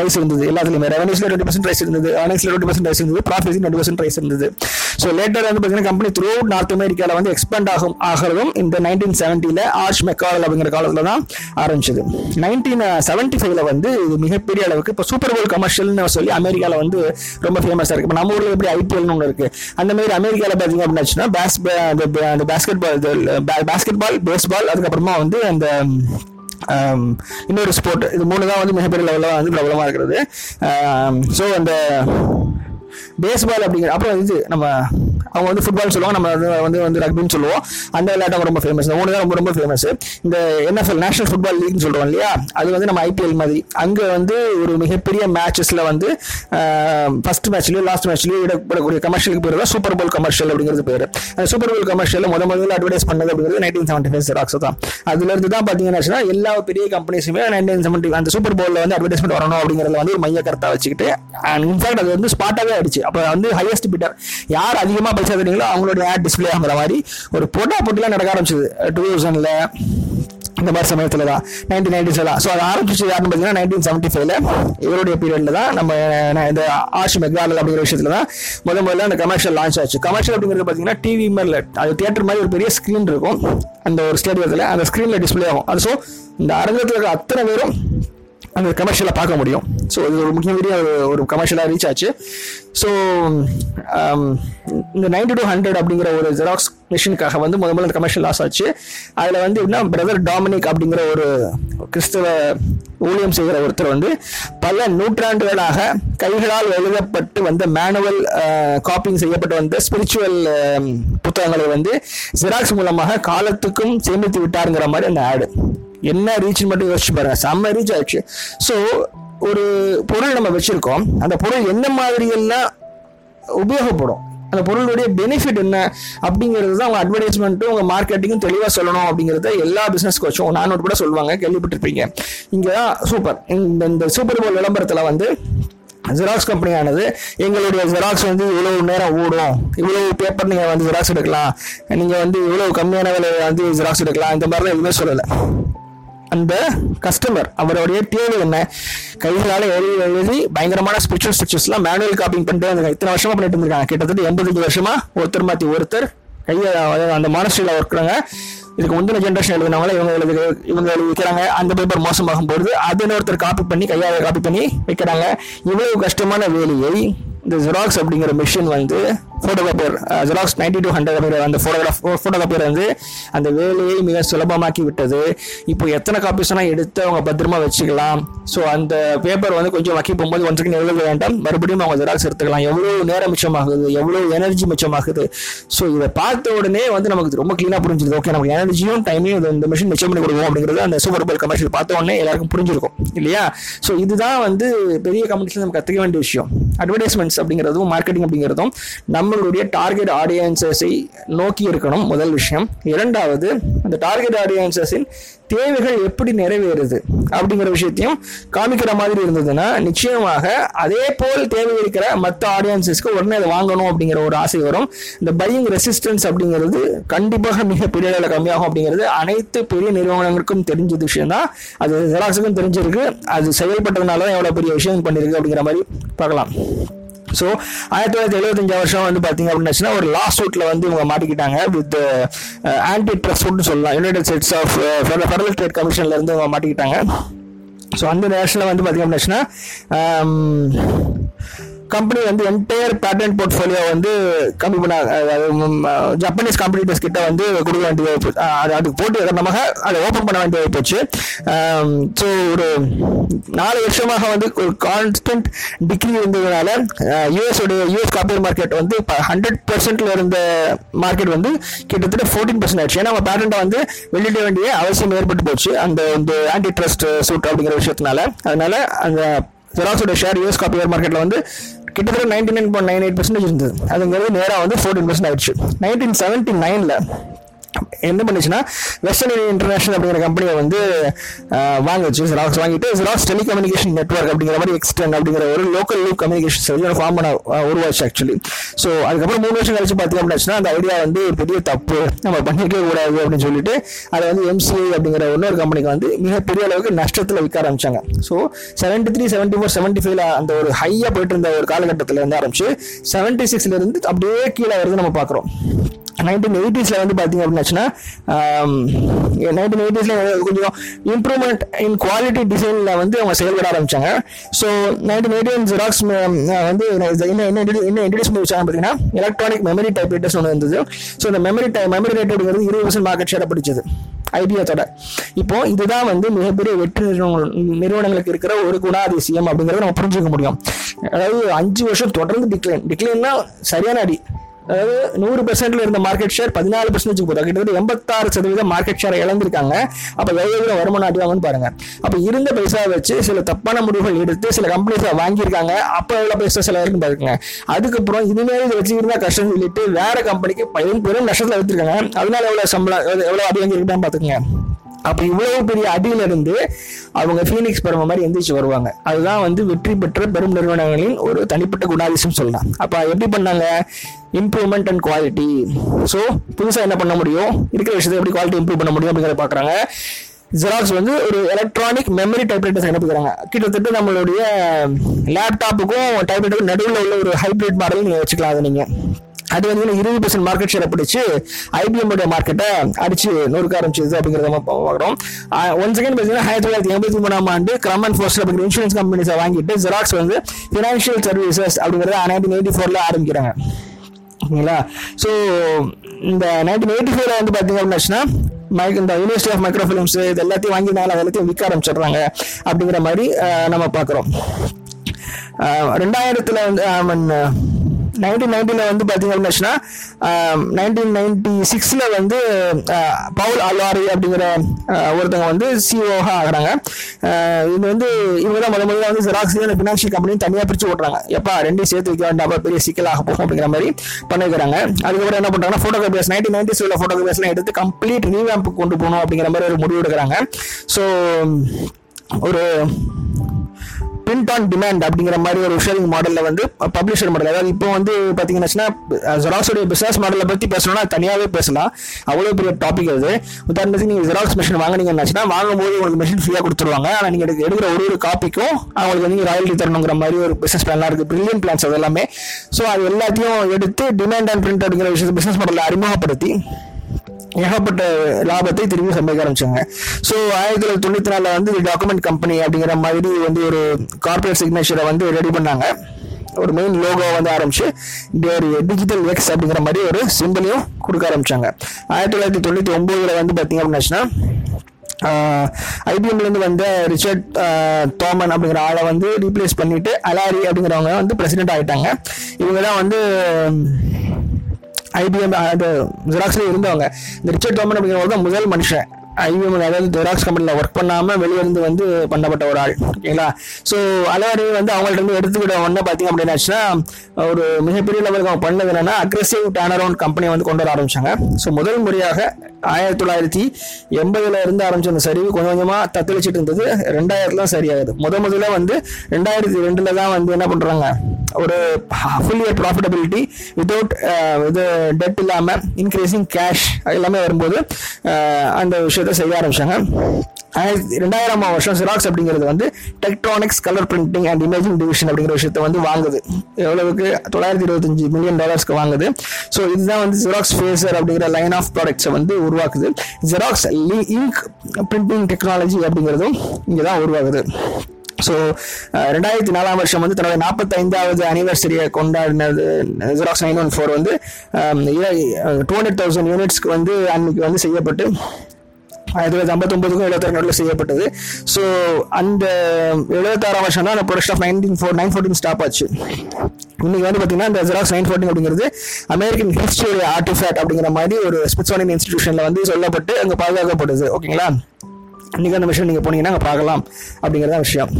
ரைஸ் இருந்தது. எல்லாத்துலையுமே ரெவன்யூஸ்ல டுவெண்ட்டி பர்சன்ட் ரைஸ் இருந்தது ஏர்னிங்ஸ்ல டுவெண்ட்டி பர்சன்ட் ரைஸ் இருந்தது ப்ராஃபிட்ஸ் டுவெண்ட்டி பர்சன்ட் ரைஸ் இருந்தது. ஸோ லேட்டர் வந்து பார்த்தீங்கன்னா கம்பெனி த்ரூ நார்த் அமெரிக்காவில் வந்து எக்ஸ்பேண்ட் ஆகும் ஆகிறதும் இந்த நைன்டீன் செவன்ட்டியில் ஆர்ச் மெக்கால் அப்படிங்கிற காலத்தில் தான் ஆரம்பிச்சது. நைன்டீன் செவன்ட்டி ஃபைவ்ல வந்து இது மிகப்பெரிய அளவுக்கு இப்போ சூப்பர் போல் கமர்ஷியல்னு சொல்லி அமெரிக்காவில் வந்து ரொம்ப ஃபேமஸாக இருக்கு. இப்போ நம்ம ஊரில் எப்படி ஐபிஎல்னு ஒன்று இருக்கு. அந்த மாதிரி அமெரிக்காவில் பார்த்தீங்க அப்படின்னு பேஸ் அந்த basketball basketball baseball அதுக்கப்புறமா வந்து அந்த இன்னொரு ஸ்போர்ட் இது மூணு தான் வந்து மிகப்பெரிய லெவலில் வந்து பிரபலமாக இருக்கிறது. ஸோ அந்த பேஸ்பால் அப்படிங்கிற அப்புறம் இது நம்ம அவங்க வந்து ஃபுட்பால் சொல்லுவாங்க நம்ம அது வந்து வந்து ரக்பின்னு சொல்லுவோம். அந்த விளையாட்டு ரொம்ப ஃபேமஸ் இந்த மூணு தான் ரொம்ப ரொம்ப ஃபேமஸ் இந்த என்எஃப்எல் நேஷனல் ஃபுட்பால் லீக்னு சொல்கிறோம் இல்லையா? அது வந்து நம்ம ஐபிஎல் மாதிரி. அங்கே வந்து ஒரு மிகப்பெரிய மேட்சஸில் வந்து ஃபர்ஸ்ட் மேட்ச்லயோ லாஸ்ட் மேட்ச்லயோ இடப்படக்கூடிய கமர்ஷியலுக்கு பேர் தான் சூப்பர் போல் கமர்ஷியல் அப்படிங்கிறது பேர். அந்த சூப்பர் போல் கமர்ஷியல் முத முதல்ல அட்வர்டைஸ் பண்ணது அப்படிங்கிறது நைன்டீன் செவன்டி ஃபைவ் ஜெராக்ஸ் தான். அதுல இருந்து தான் பார்த்தீங்கன்னா எல்லா பெரிய கம்பெனிஸுமே நைன்டீன் செவன்டி அந்த சூப்பர் போல்ல வந்து அட்வர்டைஸ்மெண்ட் வரணும் அப்படிங்கிறத வந்து ஒரு மைய கருத்தாக வச்சுக்கிட்டு அண்ட் இன்ஃபேக்ட் அது வந்து ஸ்பாட்டாகவே ஆயிடுச்சு அப்போ வந்து ஹையஸ்ட் பிட்டர் யார் அதிகமாக பைசா தரீங்களோ அவங்களோட ஆட் டிஸ்பிளே ஆகிற மாதிரி ஒரு போட்டா போட்டிலாம் நடக்க ஆரம்பிச்சது. டூ தௌசண்டில் இந்த மாதிரி சமயத்தில் தான். நைன்டீன் நைன்டிஸ்ல தான் ஸோ அது ஆரம்பிச்சு யாருன்னு பார்த்தீங்கன்னா நைன்டீன் செவன்ட்டி ஃபைவ்ல இவருடைய பீரியடில் தான் நம்ம இந்த ஆஷ் மெக்டானல் அப்படிங்கிற விஷயத்தில் தான் முத முதல்ல அந்த கமர்ஷியல் லான்ச் ஆச்சு. கமர்ஷியல் அப்படிங்கிறது பார்த்தீங்கன்னா டிவி மாதிரி அது தியேட்டர் மாதிரி ஒரு பெரிய ஸ்க்ரீன் இருக்கும். அந்த ஒரு ஸ்டேடியத்தில் அந்த ஸ்க்ரீனில் டிஸ்ப்ளே ஆகும். அது ஸோ இந்த அரங்கத்தில் இருக்க அத்தனை பேரும் அந்த கமர்ஷியலாக பார்க்க முடியும். ஸோ இது ஒரு முக்கிய பெரிய ஒரு கமர்ஷியலாக ரீச் ஆச்சு. ஸோ um, இந்த நைன்டி டூ ஹண்ட்ரட் அப்படிங்கிற ஒரு ஜெராக்ஸ் மிஷினுக்காக வந்து முத முதல்ல கமர்ஷியல் லாஸ் ஆச்சு. அதில் வந்து எப்படின்னா பிரதர் டாமினிக் அப்படிங்கிற ஒரு கிறிஸ்தவ ஊழியம் செய்கிற ஒருத்தர் வந்து பல நூற்றாண்டுகளாக கைகளால் எழுதப்பட்டு வந்த மேனுவல் காப்பிங் செய்யப்பட்டு வந்த ஸ்பிரிச்சுவல் புத்தகங்களை வந்து ஜெராக்ஸ் மூலமாக காலத்துக்கும் சேமித்து விட்டாருங்கிற மாதிரி அந்த ஆடு என்ன ரீச் மட்டும் யோசிச்சு பாருங்க. செம்ம ரீச் ஆயிடுச்சு. ஸோ ஒரு பொருள் நம்ம வச்சுருக்கோம். அந்த பொருள் என்ன மாதிரியெல்லாம் உபயோகப்படும். அந்த பொருளுடைய பெனிஃபிட் என்ன அப்படிங்கிறது தான் உங்கள் அட்வர்டைஸ்மெண்ட்டும் உங்கள் மார்க்கெட்டிங்கும் தெளிவாக சொல்லணும் அப்படிங்கிறத எல்லா பிஸ்னஸ் கோச்சும் நானோட கூட சொல்லுவாங்க கேள்விப்பட்டிருப்பீங்க. இங்கே தான் சூப்பர் இந்த இந்த சூப்பர் போல் விளம்பரத்தில் வந்து ஜெராக்ஸ் கம்பெனியானது எங்களுடைய ஜெராக்ஸ் வந்து இவ்வளவு நேரம் ஓடும். இவ்வளவு பேப்பர் நீங்கள் வந்து ஜெராக்ஸ் எடுக்கலாம். நீங்கள் வந்து இவ்வளவு கம்மியான விலையை வந்து ஜெராக்ஸ் எடுக்கலாம். இந்த மாதிரிலாம் எதுவுமே சொல்லலை. அந்த கஸ்டமர் அவருடைய தேவை என்ன? கைகளால் எழுதி எழுதி பயங்கரமான ஸ்பிரிச்சுவல் ஸ்ட்ரக்சர்ஸ்லாம் மேனுவல் காப்பிங் பண்ணிட்டு அந்த இத்தனை வருஷமா பண்ணிட்டு இருந்திருக்காங்க. கிட்டத்தட்ட எண்பத்தஞ்சு வருஷமா ஒருத்தர் மாற்றி ஒருத்தர் கையை அந்த மானஸ்ட்ரியில் ஒர்க்குறாங்க இதுக்கு முந்தின ஜென்ரேஷன் எழுதினவங்கள இவங்க எழுதி இவங்க எழுதி வைக்கிறாங்க அந்த பேப்பர் மோசமாகும் பொழுது அது இன்னொருத்தர் காப்பி பண்ணி கையால் காப்பி பண்ணி வைக்கிறாங்க. இவ்வளவு கஷ்டமான வேலையை இந்த ஜெராக்ஸ் அப்படிங்கிற மிஷின் வந்து photocopier Xerox ninety two hundred அப்படிங்கிற அந்த ஃபோட்டோகிராஃப் ஃபோட்டோகாப்பியர் uh, வந்து அந்த வேலையை மிக சுலபமாக்கி விட்டது இப்போ எத்தனை காப்பீஸ் எடுத்து அவங்க பத்திரமா வச்சுக்கலாம். ஸோ அந்த பேப்பர் வந்து கொஞ்சம் வக்கி போகும்போது ஒன்றுக்கு செகண்ட் எழுத வேண்டாம். மறுபடியும் அவங்க ஜெராக்ஸ் எடுத்துக்கலாம். எவ்வளோ நேரம் மிச்சமாகுது? எவ்வளோ எனர்ஜி மிச்சமாகுது? ஸோ இதை பார்த்த உடனே வந்து நமக்கு ரொம்ப க்ளீனாக புரிஞ்சுது ஓகே நமக்கு எனர்ஜியும் டைமையும் இந்த- மிஷின் மிச்சம் பண்ணி கொடுக்கும் அப்படிங்கிறது அந்த சூப்பர் பல் கமர்ஷியல் பார்த்த உடனே எல்லாருக்கும் புரிஞ்சிருக்கும். இல்லையா? ஸோ இதுதான் வந்து பெரிய கம்பெனிஸ்ல நம்ம கற்றுக்க வேண்டிய விஷயம். அட்வர்டைஸ்மெண்ட்ஸ் அப்படிங்கிறதும் மார்க்கெட்டிங் அப்படிங்கிறதும் நம்மளுடைய டார்கெட் ஆடியன்சஸை நோக்கி இருக்கணும் முதல் விஷயம். இரண்டாவது அந்த டார்கெட் ஆடியன்சஸின் தேவைகள் எப்படி நிறைவேறுது அப்படிங்கிற விஷயத்தையும் காமிக்கிற மாதிரி இருந்ததுன்னா நிச்சயமாக அதே போல் தேவை இருக்கிற மற்ற ஆடியன்சஸ்க்கு உடனே அதை வாங்கணும் அப்படிங்கிற ஒரு ஆசை வரும். இந்த பையிங் ரெசிஸ்டன்ஸ் அப்படிங்கிறது கண்டிப்பாக மிக பெரிய அளவில் கம்மியாகும் அப்படிங்கிறது அனைத்து பெரிய நிறுவனங்களுக்கும் தெரிஞ்ச விஷயம் தான். அது ஜெராக்ஸுக்கும் தெரிஞ்சிருக்கு. அது செயல்பட்டதுனால தான் எவ்வளோ பெரிய விஷயம் பண்ணியிருக்கு அப்படிங்கிற மாதிரி பார்க்கலாம். ஸோ ஆயிரத்தி தொள்ளாயிரத்தி எழுபத்தஞ்சு வருஷம் வந்து பார்த்தீங்க அப்படின்னாச்சுன்னா ஒரு லாஸ்ட் சூட்ல வந்து இவங்க மாட்டிக்கிட்டாங்க. வித் ஆன்டி ட்ரஸ்ட்னு சொல்லலாம். United States of Federal Trade கமிஷன்ல இருந்து அவங்க மாட்டிக்கிட்டாங்க. ஸோ அந்த நேஷனில் வந்து பார்த்தீங்க அப்படின்னாச்சுன்னா um, கம்பெனி வந்து என்டையர் பேட்டர்ன் போர்ட்ஃபோலியோ வந்து கம்மி பண்ண அதாவது, ஜப்பனீஸ் கம்பெனிஸ் கிட்ட வந்து கொடுக்க வேண்டியது போச்சு. அது அதுக்கு போட்டு காரணமாக அதை ஓப்பன் பண்ண வேண்டியது போச்சு. ஸோ ஒரு நாலு வருஷமாக வந்து ஒரு கான்ஸ்டன்ட் டிகிரி இருந்ததுனால யூஎஸோடைய யூஎஸ் காப்பியர் மார்க்கெட் வந்து இப்போ ஹண்ட்ரட் பர்சன்ட்ல இருந்த மார்க்கெட் வந்து கிட்டத்தட்ட ஃபோர்டீன் பர்சன்ட் ஆயிடுச்சு. ஏன்னா நம்ம பேட்டன்ட்டை வந்து வெளியிட வேண்டிய அவசியம் ஏற்பட்டு போச்சு. அந்த இந்த ஆன்டி ட்ரஸ்ட் சூட் அப்படிங்கிற விஷயத்தினால. அதனால அந்த ஜெராக்ஸோட ஷேர் யூஎஸ் காப்பியர் மார்க்கெட்டில் வந்து கிட்டத்தட்ட ninety nine point nine eight percentage இருந்தது. அதுங்கிறது நேராக வந்து ஃபோர்டீன் பர்சன்ட் ஆயிடுச்சு. நைன்டீன் செவன்ட்டி நைனில் என்ன பண்ணுச்சுன்னா வெஸ்டர்ன் யூனியன் இன்டர்நேஷனல் அப்படிங்கிற கம்பெனியை வந்து வாங்கிச்சு வாங்குச்சு ஜெராக்ஸ் வாங்கிட்டு ஜெராக்ஸ் டெலிகம்யூனிகேஷன் நெட்வொர்க் அப்படிங்கிற மாதிரி எக்ஸ்டென் அப்படிங்கிற ஒரு local loop communication service form பண்ண உருவாச்சு ஆக்சுவலி ஸோ அதுக்கப்புறம் மூணு வருஷம் கழிச்சு பார்த்தீங்க அப்படின்னா அந்த ஐடியா வந்து ஒரு பெரிய தப்பு. நம்ம பண்ணிக்கவே கூடாது அப்படின்னு சொல்லிட்டு அதை வந்து எம்சிஐ அப்படிங்கிற இன்னொரு கம்பெனிக்கு வந்து மிகப்பெரிய அளவுக்கு நஷ்டத்தில் விற்க ஆரம்பிச்சாங்க. So seventy three seventy four seventy ஃபைவ்ல அந்த ஒரு ஹையாக போயிட்டு இருந்த ஒரு காலகட்டத்தில் இருந்து ஆரம்பிச்சு செவன்டி சிக்ஸ்ல இருந்து அப்படியே கீழே வருது நம்ம பார்க்குறோம் நைன்டீன் எயிட்டிஸில் வந்து பார்த்திங்க அப்படின்னாச்சுன்னா நைன்டீன் எயிட்டிஸில் கொஞ்சம் இம்ப்ரூவ்மெண்ட் இன் குவாலிட்டி டிசைனில் வந்து அவங்க செயல்பட ஆரம்பித்தாங்க ஸோ நைன்டீன் எயிட்டின் ஜெராக்ஸ் வந்து என்ன என்ன என்ன இன்ட்ரடியூஸ் பண்ணி வச்சாங்க பார்த்தீங்கன்னா எலக்ட்ரானிக் மெமரி டைப் ரேட்டர்ஸ் ஒன்று இருந்தது. ஸோ இந்த மெமரி டை மெமரி ரேட் அப்படிங்கிறது இருபது பர்சன்ட் மார்க்கெட் ஷேரை பிடிச்சது ஐடியாத்தோட இப்போ இதுதான் வந்து மிகப்பெரிய வெற்றி நிறுவனம் நிறுவனங்களுக்கு இருக்கிற ஒரு குணாதிசயம் அப்படிங்கிறத நம்ம புரிஞ்சுக்க முடியும். அதாவது அஞ்சு வருஷம் தொடர்ந்து டிக்ளைன் டிக்ளைன்னா சரியான அடி. அதாவது நூறு பெர்சென்ட்ல இருந்த மார்க்கெட் ஷேர் பதினாலு பெர்சன்டேஜ் போதும் கிட்டத்தட்ட எண்பத்தாறு சதவீதம் மார்க்கெட் ஷேரை இழந்திருக்காங்க. அப்ப எவ்வளவு வருமானம் ஆட்டுவாங்கன்னு பாருங்க. அப்ப இருந்த பைசா வச்சு சில தப்பான முடிவுகள் எடுத்து சில கம்பெனிஸ் வாங்கியிருக்காங்க. அப்ப எவ்வளவு பைசா செலவு பாருங்க. அதுக்கப்புறம் இனிமேல் இதை வச்சுருந்தா கஷ்டம் சொல்லிட்டு வேற கம்பெனிக்கு பெரும் பெரும் நஷ்டத்தில் எடுத்திருக்காங்க அதனால எவ்வளவு சம்பளம் எவ்வளவு அடி வாங்கியிருக்கான்னு பாத்துக்கங்க. அப்படி இவ்வளவு பெரிய அடியில இருந்து அவங்க ஃபீனிக்ஸ் பருவ மாதிரி எந்திரிச்சு வருவாங்க. அதுதான் வந்து வெற்றி பெற்ற பெரும் நிறுவனங்களின் ஒரு தனிப்பட்ட குணாதிசம் சொல்லலாம். அப்போ எப்படி பண்ணாங்க? இம்ப்ரூவ்மெண்ட் அண்ட் குவாலிட்டி ஸோ புதுசாக என்ன பண்ண முடியும்? இருக்கிற விஷயத்தை எப்படி குவாலிட்டி இம்ப்ரூவ் பண்ண முடியும் அப்படிங்கிறத பார்க்குறாங்க ஜெராக்ஸ் வந்து ஒரு எலக்ட்ரானிக் மெமரி டைப்ரைட்டர்ஸ் அனுப்புகிறாங்க கிட்டத்தட்ட நம்மளுடைய லேப்டாப்புக்கும் டைப்ரைட்டருக்கும் நடுவில் உள்ள ஒரு ஹைப்ரிட் மாடல் நீங்கள் வச்சுக்கலாம் அதை நீங்கள் அது வந்து இருபது பர்சன்ட் மார்க்கெட் ஷேரை பிடிச்சி ஐபிஎம் உடைய மார்க்கெட்டை அடிச்சு நொறுக்க ஆரம்பிச்சது அப்படிங்கிறத நம்ம பார்க்குறோம். ஒன் செகண்ட் பார்த்தீங்கன்னா ஆயிரத்தி தொள்ளாயிரத்தி எண்பத்தி மூணாம் ஆண்டு அண்ட் ஃபோர்ஸ் அப்படிங்கிற இன்சூரன்ஸ் கம்பெனிஸை வாங்கிட்டு ஜெராக்ஸ் வந்து ஃபினான்ஷியல் சர்வீசஸ் அப்படிங்கிறத நைன்டீன் எயிட்டி ஃபோரில் ஆரம்பிக்கிறாங்க. ஓகேங்களா? ஸோ இந்த நைன்டீன் எயிட்டி ஃபோரில் வந்து பார்த்தீங்க அப்படின்னாச்சுன்னா மைக் இந்த யூனிவர்சிட்டி ஆஃப் மைக்ரோ ஃபிலிம்ஸ் இது எல்லாத்தையும் வாங்கினால எல்லாத்தையும் விற்க ஆரம்பிச்சிடுறாங்க அப்படிங்கிற மாதிரி நம்ம பார்க்குறோம். ரெண்டாயிரத்தில் வந்து நைன்டீன் நைன்டீனில் வந்து பார்த்தீங்க அப்படின்னா நைன்டீன் நைன்டி சிக்ஸில் வந்து பவுல் அல்வாரி அப்படிங்கிற ஒருத்தவங்க வந்து சிஓஹா ஆகிறாங்க. இது வந்து இவங்க தான் முதல் முதல்ல வந்து ஜெராக்ஸ் ஃபினான்ஷியல் கம்பெனி தனியாக பிரித்து ஓட்டுறாங்க. எப்பா ரெண்டையும் சேர்த்து வைக்க வேண்டாம் பெரிய சிக்கலாக போகும் அப்படிங்கிற மாதிரி பண்ணிக்கிறாங்க. அதுக்கப்புறம் என்ன பண்ணுறாங்கன்னா ஃபோட்டோ நைன்டீன் நைன்டிஸ் உள்ள ஃபோட்டோ எடுத்து கம்ப்ளீட் ரீவேம்ப் கொண்டு போகணும் அப்படிங்கிற மாதிரி ஒரு முடிவு எடுக்கிறாங்க. ஸோ ஒரு பிரிண்ட் ஆன் டிமாண்ட் அப்படிங்கிற மாதிரி ஒரு ஷேரிங் மாடலில் வந்து பப்ளிஷர் மாடல் அதாவது இப்போ வந்து பார்த்தீங்கன்னா ஜெராக்ஸோடைய பிசினஸ் மாடலை பற்றி பேசணும்னா தனியாகவே பேசலாம். அவ்வளோ பெரிய டாபிக் அது. உதாரணத்துக்கு நீங்கள் ஜெராக்ஸ் மிஷின் வாங்குனீங்கன்னா வாங்கும்போது உங்களுக்கு மிஷின் ஃப்ரீயாக கொடுத்துருவாங்க. ஆனால் நீங்கள் எடுக்கிற ஒரு ஒரு காப்பிக்கும் அவங்களுக்கு வந்து ராயல்ட்டி தரணுங்கிற மாதிரி ஒரு பிசினஸ் பிளான்லாம் இருக்குது பிரில்லியன் பிளான்ஸ் அது எல்லாமே. ஸோ அது எல்லாத்தையும் எடுத்து டிமாண்ட் அண்ட் பிரிண்ட் அப்படிங்கிற விஷயத்தை பிசினஸ் மாடலை அறிமுகப்படுத்தி ஏகப்பட்ட லாபத்தை திரும்பி சம்பாதிக்க ஆரம்பிச்சாங்க. ஸோ ஆயிரத்தி தொள்ளாயிரத்தி தொண்ணூத்தி நாலுல வந்து டாக்குமெண்ட் கம்பெனி அப்படிங்கிற மாதிரி வந்து ஒரு கார்பரேட் சிக்னேச்சரை வந்து ரெடி பண்ணாங்க. ஒரு மெயின் லோகோ வந்து ஆரம்பிச்சு ஒரு டிஜிட்டல் எக்ஸ் அப்படிங்கிற மாதிரி ஒரு சிம்பிளையும் கொடுக்க ஆரம்பிச்சாங்க. ஆயிரத்தி தொள்ளாயிரத்தி தொண்ணூத்தி ஒன்பதுல வந்து பார்த்தீங்க அப்படின்னாச்சுன்னா ஐபிஎம்ல இருந்து வந்த ரிச்சர்ட் தோமன் அப்படிங்கிற ஆளை வந்து ரீப்ளேஸ் பண்ணிட்டு அலாரி அப்படிங்கிறவங்க வந்து பிரசிடென்ட் ஆகிட்டாங்க இவங்க தான் வந்து ஐபிஎம் அது ஜெராக்ஸ்லேயே இருந்தவங்க இந்த ரிச்சர்ட் தோமன் அப்படிங்கிறவர் தான் முதல் மனுஷன். ஐபிஎம் அதாவது ஜெராக்ஸ் கம்பெனியில் ஒர்க் பண்ணாமல் வெளியே இருந்து வந்து பண்ணப்பட்ட ஒரு ஆள். ஓகேங்களா? ஸோ அலவாரி வந்து அவங்கள்ட்ட இருந்து எடுத்துக்கிட்ட உடனே பார்த்தீங்க அப்படின்னாச்சுன்னா ஒரு மிகப்பெரிய லெவலுக்கு அவங்க பண்ணது என்னன்னா அக்ரெசிவ் டேனரவுண்ட் கம்பெனியை கம்பெனி வந்து கொண்டு வர ஆரம்பிச்சாங்க. ஸோ முதல் முறையாக ஆயிரத்தி தொள்ளாயிரத்தி எண்பதுல இருந்து ஆரம்பிச்ச அந்த சரிவு கொஞ்சம் கொஞ்சமா தத்தளிச்சிட்டு இருந்தது. ரெண்டாயிரத்துல சரியாகுது. முத முதல்ல வந்து ரெண்டாயிரத்தி ரெண்டுல தான் வந்து என்ன பண்றாங்க? ஒரு ஃபுல் இயர் ப்ராஃபிட்டபிலிட்டி வித்தவுட் இது டெட் இல்லாம இன்க்ரீசிங் கேஷ் எல்லாமே வரும்போது uh, அந்த விஷயத்த செய்ய ஆரம்பிச்சாங்க. ஆயிரத்தி ரெண்டாயிரம் வருஷம் சிராக்ஸ் அப்படிங்கிறது வந்து Tektronix colour printing and imaging division அப்படிங்கிற விஷயத்த வந்து வாங்குது. எவ்வளவுக்கு? தொள்ளாயிரத்தி இருபத்தஞ்சு மில்லியன் டாலர்ஸ்க்கு வாங்குது. ஸோ இதுதான் வந்து ஜெராக்ஸ் ஃபேசர் அப்படிங்கிற லைன் ஆஃப் ப்ராடக்ட்ஸை வந்து உருவாக்குது. ஜெராக்ஸ் இங்க் பிரிண்டிங் டெக்னாலஜி அப்படிங்கிறதும் இங்கே தான் உருவாகுது ஸோ ரெண்டாயிரத்தி நாலாம் வருஷம் வந்து தன்னுடைய நாற்பத்தைந்தாவது அனிவர்சரியை கொண்டாடினது ஜெராக்ஸ் நைன் ஒன் ஃபோர் வந்து டூ ஹண்ட்ரட் தௌசண்ட் யூனிட்ஸ்க்கு வந்து அன்னைக்கு வந்து செய்யப்பட்டு ஆயிரத்தி தொள்ளாயிரத்தி ஐம்பத்தொம்பதுக்கும் எழுபத்தாறு நடுவில் செய்யப்பட்டது. ஸோ அந்த எழுபத்தாறாம் வருஷம் தான் அந்த production of nineteen four nine fourteen stop ஆச்சு. இன்னைக்கு வந்து பார்த்தீங்கன்னா இந்த ஜெராக்ஸ் நைன் ஃபோர்டீன் அப்படிங்கிறது அமெரிக்கன் ஹிஸ்டரி ஆர்டிஃபேக்ட் அப்படிங்கிற மாதிரி ஒரு ஸ்மித்சோனியன் இன்ஸ்டிடியூஷனில் வந்து சொல்லப்பட்டு அங்கே பாதுகாக்கப்படுது. ஓகேங்களா இன்னைக்கு அந்த விஷயம் நீங்கள் போனீங்கன்னா அங்கே பார்க்கலாம் அப்படிங்கிறத விஷயம்.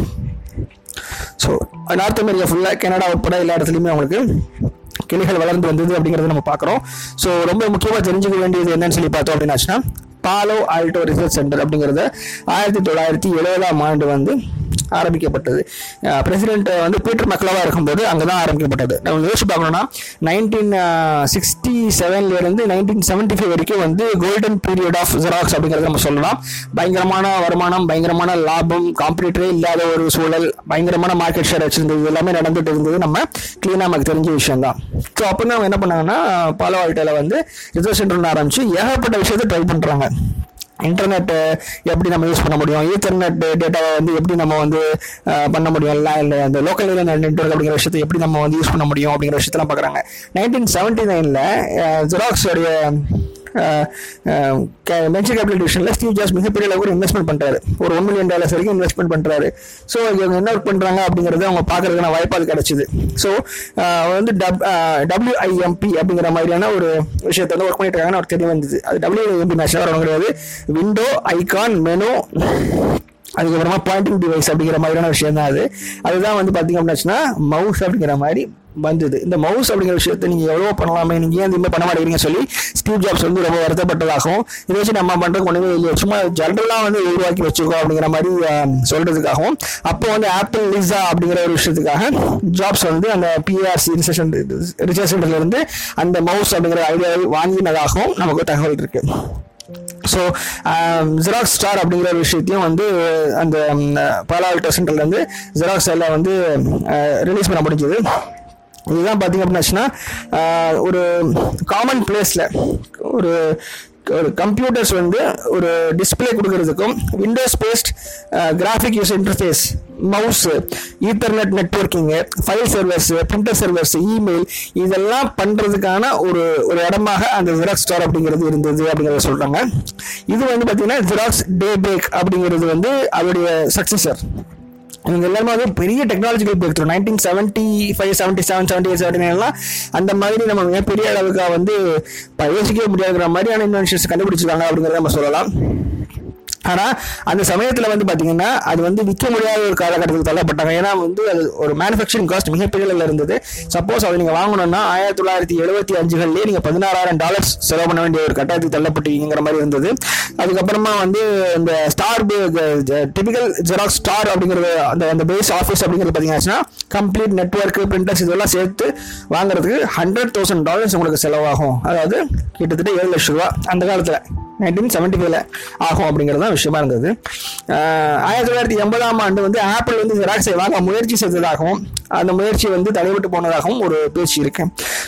ஸோ நார்த் அமெரிக்கா ஃபுல்லாக கனடா உட்பட எல்லா இடத்துலையுமே அவங்களுக்கு கிளிகள் வளர்ந்து வந்தது அப்படிங்கிறத நம்ம பார்க்குறோம் ஸோ ரொம்ப முக்கியமாக தெரிஞ்சுக்க வேண்டியது என்னன்னு சொல்லி பார்த்தோம் அப்படின்னாச்சுன்னா பாலோ ஆல்டோ ரிசர்ச் சென்டர் அப்படிங்கிறத ஆயிரத்தி தொள்ளாயிரத்தி எழுபதாம் ஆண்டு வந்து ஆரம்பிக்கப்பட்டது. பிரசிடென்ட் வந்து பீட்டர் மக்களவா இருக்கும்போது அங்கே தான் ஆரம்பிக்கப்பட்டது. நம்ம யோசிச்சு பார்க்கணும்னா நைன்டீன் சிக்ஸ்டி செவன்லேருந்து நைன்டீன் செவன்டி ஃபைவ் வரைக்கும் வந்து கோல்டன் பீரியட் ஆஃப் ஜெராக்ஸ் அப்படிங்கிறத நம்ம சொல்லலாம். பயங்கரமான வருமானம் பயங்கரமான லாபம் காம்படிட்டரே இல்லாத ஒரு சூழல் பயங்கரமான மார்க்கெட் ஷேர் வச்சிருந்தது. இது எல்லாமே நடந்துட்டு இருந்தது. நம்ம கிளீனாக நமக்கு தெரிஞ்ச விஷயம் தான் ஸோ அப்போ அவங்க என்ன பண்ணாங்கன்னா பாலோ ஆல்டோல வந்து ரிசர்வ் சென்டர் ஆரம்பிச்சு ஏகப்பட்ட விஷயத்தை ட்ரை பண்ணுறாங்க இன்டர்நெட்டு எப்படி நம்ம யூஸ் பண்ண முடியும்? ஈத்தர்நெட் டேட்டாவை வந்து எப்படி நம்ம வந்து பண்ண முடியும்? இல்லை இல்லை அந்த லோக்கல் நெட்ஒர்க் அப்படிங்கிற விஷயத்தை எப்படி நம்ம வந்து யூஸ் பண்ண முடியும்? அப்படிங்கிற விஷயத்தெல்லாம் பார்க்குறாங்க நைன்டீன் செவன்ட்டி நைனில் ஜெராக்ஸோடைய வெஞ்சர் கேபிட்டல் டிவிஷனில் ஸ்டீவ் ஜாஸ் மிகப்பெரிய அளவுக்கு ஒரு இன்வெஸ்ட்மெண்ட் பண்ணுறாரு ஒரு ஒன் மில்லியன் டாலர்ஸ் வரைக்கும் இன்வெஸ்ட்மெண்ட் பண்ணுறாரு ஸோ இவங்க என்ன ஒர்க் பண்ணுறாங்க அப்படிங்கிறத அவங்க பார்க்கறதுக்கான வாய்ப்பாக கிடைச்சிது. ஸோ வந்து டப் டபிள்யூஐஎம்பி அப்படிங்கிற மாதிரியான ஒரு விஷயத்தை வந்து ஒர்க் பண்ணிட்டு இருக்காங்கன்னு அவர் தெரிய வந்தது. அது டபிள்யூஐஎம்பி நேஷனல் வரவங்க கிடையாது. விண்டோ ஐகான் மெனு அதுக்கப்புறமா பாயிண்டிங் டிவைஸ் அப்படிங்கிற மாதிரியான விஷயம் தான் அது. அதுதான் வந்து பார்த்தீங்க அப்படின்னாச்சுன்னா மவுஸ் அப்படிங்கிற மாதிரி வந்தது. இந்த மவுஸ் அப்படிங்கிற விஷயத்தை நீங்கள் எவ்வளோ பண்ணலாமே நீங்கள் ஏன் இந்த பண்ண மாட்டேங்கிறீங்க சொல்லி ஸ்டீவ் ஜாப்ஸ் வந்து ரொம்ப வருத்தப்பட்டதாகவும் இதை வச்சு நம்ம பண்ணுறதுக்கு ஒன்றுமே இல்லையா. சும்மா ஜென்ரலாக வந்து உருவாக்கி வச்சுக்கோ அப்படிங்கிற மாதிரி சொல்கிறதுக்காகவும் அப்போ வந்து ஆப்பிள் லிசா அப்படிங்கிற ஒரு விஷயத்துக்காக ஜாப்ஸ் வந்து அந்த பிஆர்சி ரிசர்ச் ரிசர்ச் சென்டர்லேருந்து அந்த மவுஸ் அப்படிங்கிற ஐடியாவை வாங்கினதாகவும் நமக்கு தகவல் இருக்குது ஸோ ஜெராக்ஸ் ஸ்டார் அப்படிங்கிற ஒரு விஷயத்தையும் வந்து அந்த பாலால்டோ சென்டர்லேருந்து ஜெராக்ஸ் எல்லாம் வந்து uh, ரிலீஸ் பண்ண முடிஞ்சது. இதுதான் பார்த்தீங்க அப்படின்னாச்சுன்னா uh, ஒரு காமன் பிளேஸில் ஒரு ஒரு கம்ப்யூட்டர்ஸ் வந்து ஒரு டிஸ்பிளே கொடுக்கறதுக்கும் Windows based graphic use interface mouse Ethernet networking file servers printer servers email இதெல்லாம் பண்ணுறதுக்கான ஒரு ஒரு இடமாக அந்த ஜெராக்ஸ் ஸ்டார் அப்படிங்கிறது இருந்தது அப்படிங்கிறத சொல்கிறாங்க இது வந்து பார்த்தீங்கன்னா ஜெராக்ஸ் டே பேக் அப்படிங்கிறது வந்து அதோடைய சக்ஸஸர் இவங்க எல்லாருமே வந்து பெரிய technological break through nineteen seventy five seventy seven seventy eight seventy நைன்லாம் அந்த மாதிரி நம்ம மிகப்பெரிய அளவுக்கு வந்து யோசிக்கவே முடியாதுங்கிற மாதிரியான இன்வென்ஷன்ஸ் கண்டுபிடிச்சிருக்காங்க அப்படிங்கிறத நம்ம சொல்லலாம். ஆனால் அந்த சமயத்தில் வந்து பார்த்தீங்கன்னா அது வந்து விற்க முடியாத ஒரு காலகட்டத்துக்கு தள்ளப்பட்டாங்க. ஏன்னா வந்து அது ஒரு மேனுஃபேக்சரிங் காஸ்ட் மிகப்பெரிய இருந்தது. சப்போஸ் அதை நீங்கள் வாங்கணும்னா ஆயிரத்தி தொள்ளாயிரத்தி எழுபத்தி அஞ்சுகள்லேயே நீங்கள் பதினாறாயிரம் டாலர்ஸ் செலவு பண்ண வேண்டிய ஒரு கட்டாயத்துக்கு தள்ளப்பட்டீங்கிற மாதிரி இருந்தது. அதுக்கப்புறமா வந்து இந்த ஸ்டார் டிபிக்கல் ஜெராக்ஸ் ஸ்டார் அப்படிங்கிறது அந்த அந்த பேஸ் ஆஃபீஸ் அப்படிங்கிறது பார்த்தீங்கன்னா கம்ப்ளீட் நெட்ஒர்க் பிரிண்டர்ஸ் இதெல்லாம் சேர்த்து வாங்குறதுக்கு ஹண்ட்ரட் தௌசண்ட் டாலர்ஸ் உங்களுக்கு செலவாகும். அதாவது கிட்டத்தட்ட ஏழு லட்ச ரூபா அந்த காலத்தில். நைன்டீன் செவன்டி ஃபைவ்ல ஆகும் அப்படிங்கிறது தான் விஷயமா இருந்தது. ஆயிரத்தி தொள்ளாயிரத்தி எண்பதாம் ஆண்டு வந்து ஆப்பிள் வந்து ஜெராக்ஸை வாங்க முயற்சி செய்ததாகவும் அந்த முயற்சி வந்து தடைபட்டு போனதாகவும் ஒரு பேச்சு இருக்கு.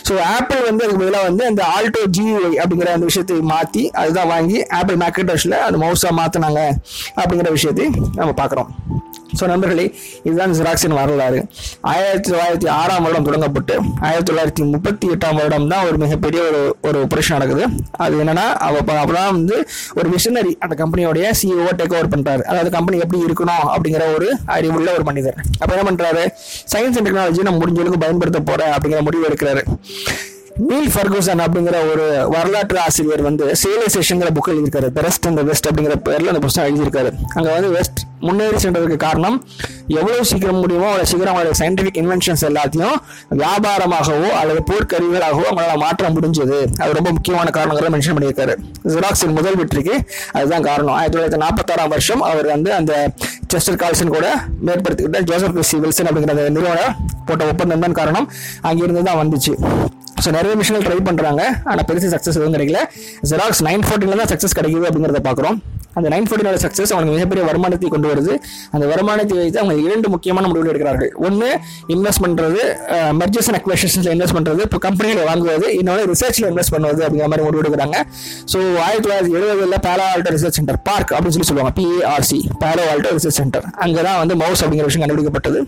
ஸோ ஆப்பிள் வந்து அதுக்கு பதிலாக வந்து அந்த ஆல்டோ ஜிஐ அப்படிங்கிற அந்த விஷயத்தை மாற்றி அதுதான் வாங்கி ஆப்பிள் மேக்கட்டர்ஸில் அந்த மவுஸாக மாற்றினாங்க அப்படிங்கிற விஷயத்தை நம்ம பார்க்குறோம். ஸோ நண்பர்களே இதுதான் ஜெராக்ஸின் வரலாறு. ஆயிரத்தி தொள்ளாயிரத்தி ஆறாம் வருடம் தொடங்கப்பட்டு ஆயிரத்தி தொள்ளாயிரத்தி முப்பத்தி எட்டாம் வருடம் தான் ஒரு மிகப்பெரிய ஒரு ஒரு ஆப்ரேஷன் நடக்குது. அது என்னன்னா அவ அப்பதான் வந்து ஒரு மிஷினரி அந்த கம்பெனியோடைய சிஇஓ டேக் ஓவர் பண்ணுறாரு அதாவது கம்பெனி எப்படி இருக்கணும் அப்படிங்கிற ஒரு அறிவுள்ள ஒரு மனிதர். அப்போ என்ன பண்ணுறாரு சயின்ஸ் அண்ட் டெக்னாலஜி நம்ம முடிஞ்ச அளவுக்கு பயன்படுத்த போகிறேன் அப்படிங்கிற முடிவு எடுக்கிறாரு. நீல் ஃபர்கூசன் அப்படிங்கிற ஒரு வரலாற்று ஆசிரியர் வந்து சிவிலைசேஷன்ங்கிற புக் எழுதியிருக்காரு. த ரெஸ்ட் அண்ட் வெஸ்ட் அப்படிங்கிற பேரில் அந்த புஸ்தகம் எழுதியிருக்காரு. அங்கே வந்து வெஸ்ட் முன்னேறி சென்றதுக்கு காரணம் எவ்வளோ சீக்கிரம் முடியுமோ அவ்வளோ சீக்கிரம் அவங்களோட சயின்டிஃபிக் இன்வென்ஷன்ஸ் எல்லாத்தையும் வியாபாரமாகவோ அல்லது போர்க்கருவிகளாகவோ அவங்களால மாற்ற முடிஞ்சது. அது ரொம்ப முக்கியமான காரணங்களை மென்ஷன் பண்ணியிருக்காரு. ஜெராக்ஸின் முதல் வெற்றிக்கு அதுதான் காரணம். ஆயிரத்தி தொள்ளாயிரத்தி நாற்பத்தாறாம் வருஷம் அவர் வந்து அந்த செஸ்டர் கால்சன் கூட மேற்படுத்திக்கிட்ட ஜோசப் வில்சன் அப்படிங்கிற அந்த நிறுவனம் போட்ட ஒப்பந்தம் தான் காரணம். அங்கிருந்து தான் வந்துச்சு. ஸோ நிறைய மிஷினில் ட்ரை பண்ணுறாங்க ஆனால் பெருசு சக்ஸஸ் எதுவும் கிடைக்கல. ஜெராக்ஸ் நைன் ஃபோர்டீனில் தான் சக்ஸஸ் கிடைக்குது அப்படிங்கிறத பார்க்குறோம் அந்த நைன் ஃபோர்ட்டினோட சக்ஸஸ் அவங்களுக்கு மிகப்பெரிய வருமானத்தை கொண்டு வருது. அந்த வருமானத்தை வைத்து அவங்க இரண்டு முக்கியமான முடிவுகள் எடுக்கிறார்கள். ஒன்று இன்வெஸ்ட் பண்ணுறது மெர்ஜர்ஸ் அண்ட் அக்வேஷன்ஸில் இன்வெஸ்ட் பண்ணுறது இப்போ கம்பெனியில் வாங்குவது இன்னொன்று ரிசர்ச்சில் இன்வெஸ்ட் பண்ணுவது அப்படிங்கிற மாதிரி முடிவு எடுக்கிறாங்க. ஸோ ஆயிரத்தி தொள்ளாயிரத்தி எழுபதில் Palo Alto research centre park அப்படின்னு சொல்லி சொல்லுவாங்க. PARC Palo Alto research centre அங்கே தான் வந்து மவுஸ் அப்படிங்கிற விஷயம் கண்டுபிடிக்கப்பட்டது.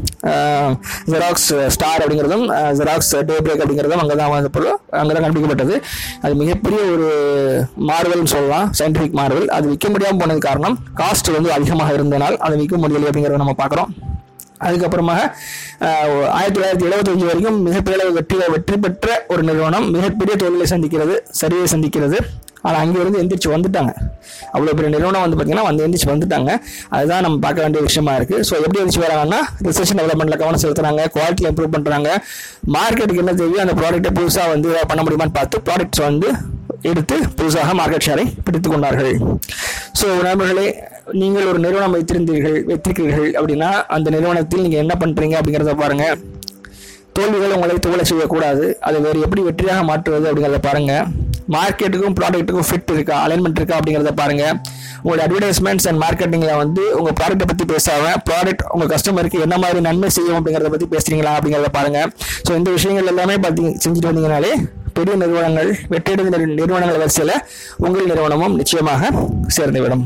ஜெராக்ஸ் ஸ்டார் அப்படிங்கிறதும் ஜெராக்ஸ் டே பிரேக் அப்படிங்கிறதும் அங்கே தான் வந்து பொருள் கண்டுபிடிக்கப்பட்டது. அது மிகப்பெரிய ஒரு மார்வல்னு சொல்லலாம். சயின்டிஃபிக் மாறுதல் அது விற்க முடியாமல் போனது காரணம் காஸ்ட் வந்து அதிகமாக இருந்தனால் அதை விற்க முடியலை அப்படிங்கிறத நம்ம பார்க்குறோம். அதுக்கப்புறமாக ஆயிரத்தி தொள்ளாயிரத்தி எழுபத்தஞ்சு வரைக்கும் மிகப்பெரிய வெற்றி வெற்றி பெற்ற ஒரு நிறுவனம் மிகப்பெரிய தொழிலை சந்திக்கிறது சரியை சந்திக்கிறது. ஆனால் அங்கேருந்து எந்திரிச்சு வந்துட்டாங்க. அவ்வளோ பெரிய நிறுவனம் வந்து பார்த்தீங்கன்னா வந்து எந்திரிச்சு வந்துட்டாங்க. அதுதான் நம்ம பார்க்க வேண்டிய விஷயமா இருக்குது ஸோ எப்படி எந்திரிச்சு வராங்கன்னா ரிசர்ச் டெவலப்மெண்ட்டில் கவனம் செலுத்துறாங்க குவாலிட்டி இம்ப்ரூவ் பண்ணுறாங்க மார்க்கெட்டுக்கு என்ன தேவையோ அந்த ப்ராடக்ட்டை புதுசாக வந்து பண்ண முடியுமான்னு பார்த்து ப்ராடக்ட்ஸ் வந்து எடுத்து புதுசாக மார்க்கெட் ஷேரை பிடித்து கொண்டார்கள். ஸோ நண்பர்களே நீங்கள் ஒரு நிறுவனம் வைத்திருந்தீர்கள் வைத்திருக்கிறீர்கள் அப்படின்னா அந்த நிறுவனத்தில் நீங்கள் என்ன பண்ணுறீங்க அப்படிங்கிறத பாருங்கள் தோல்விகள் உங்களை தோலை செய்யக்கூடாது அதை வேறு எப்படி வெற்றியாக மாற்றுவது அப்படிங்கிறத பாருங்கள் மார்க்கெட்டுக்கும் ப்ராடக்ட்டுக்கும் ஃபிட் இருக்கா அலைன்மெண்ட் இருக்கா அப்படிங்கிறத பாருங்கள் உங்களுடைய அட்வர்டைஸ்மெண்ட்ஸ் அண்ட் மார்க்கெட்டிங்கில் வந்து உங்கள் ப்ராடக்ட்டை பற்றி பேசாம ப்ராடக்ட் உங்கள் கஸ்டமருக்கு என்ன மாதிரி நன்மை செய்யும் அப்படிங்கிறத பற்றி பேசுறீங்களா அப்படிங்கிறத பாருங்கள் ஸோ இந்த விஷயங்கள் எல்லாமே பார்த்தி செஞ்சுட்டு வந்தீங்கனாலே பெரிய நிறுவனங்கள் வெற்றியடைந்த நிறுவனங்கள் வரிசையில் உங்கள் நிறுவனமும் நிச்சயமாக சேர்ந்துவிடும்.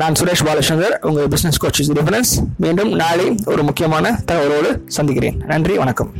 நான் சுரேஷ் பாலச்சந்தர் உங்கள் பிஸ்னஸ் கோச் டிஃபரன்ஸ் மீண்டும் நாளை ஒரு முக்கியமான தகவலோடு சந்திக்கிறேன். நன்றி வணக்கம்.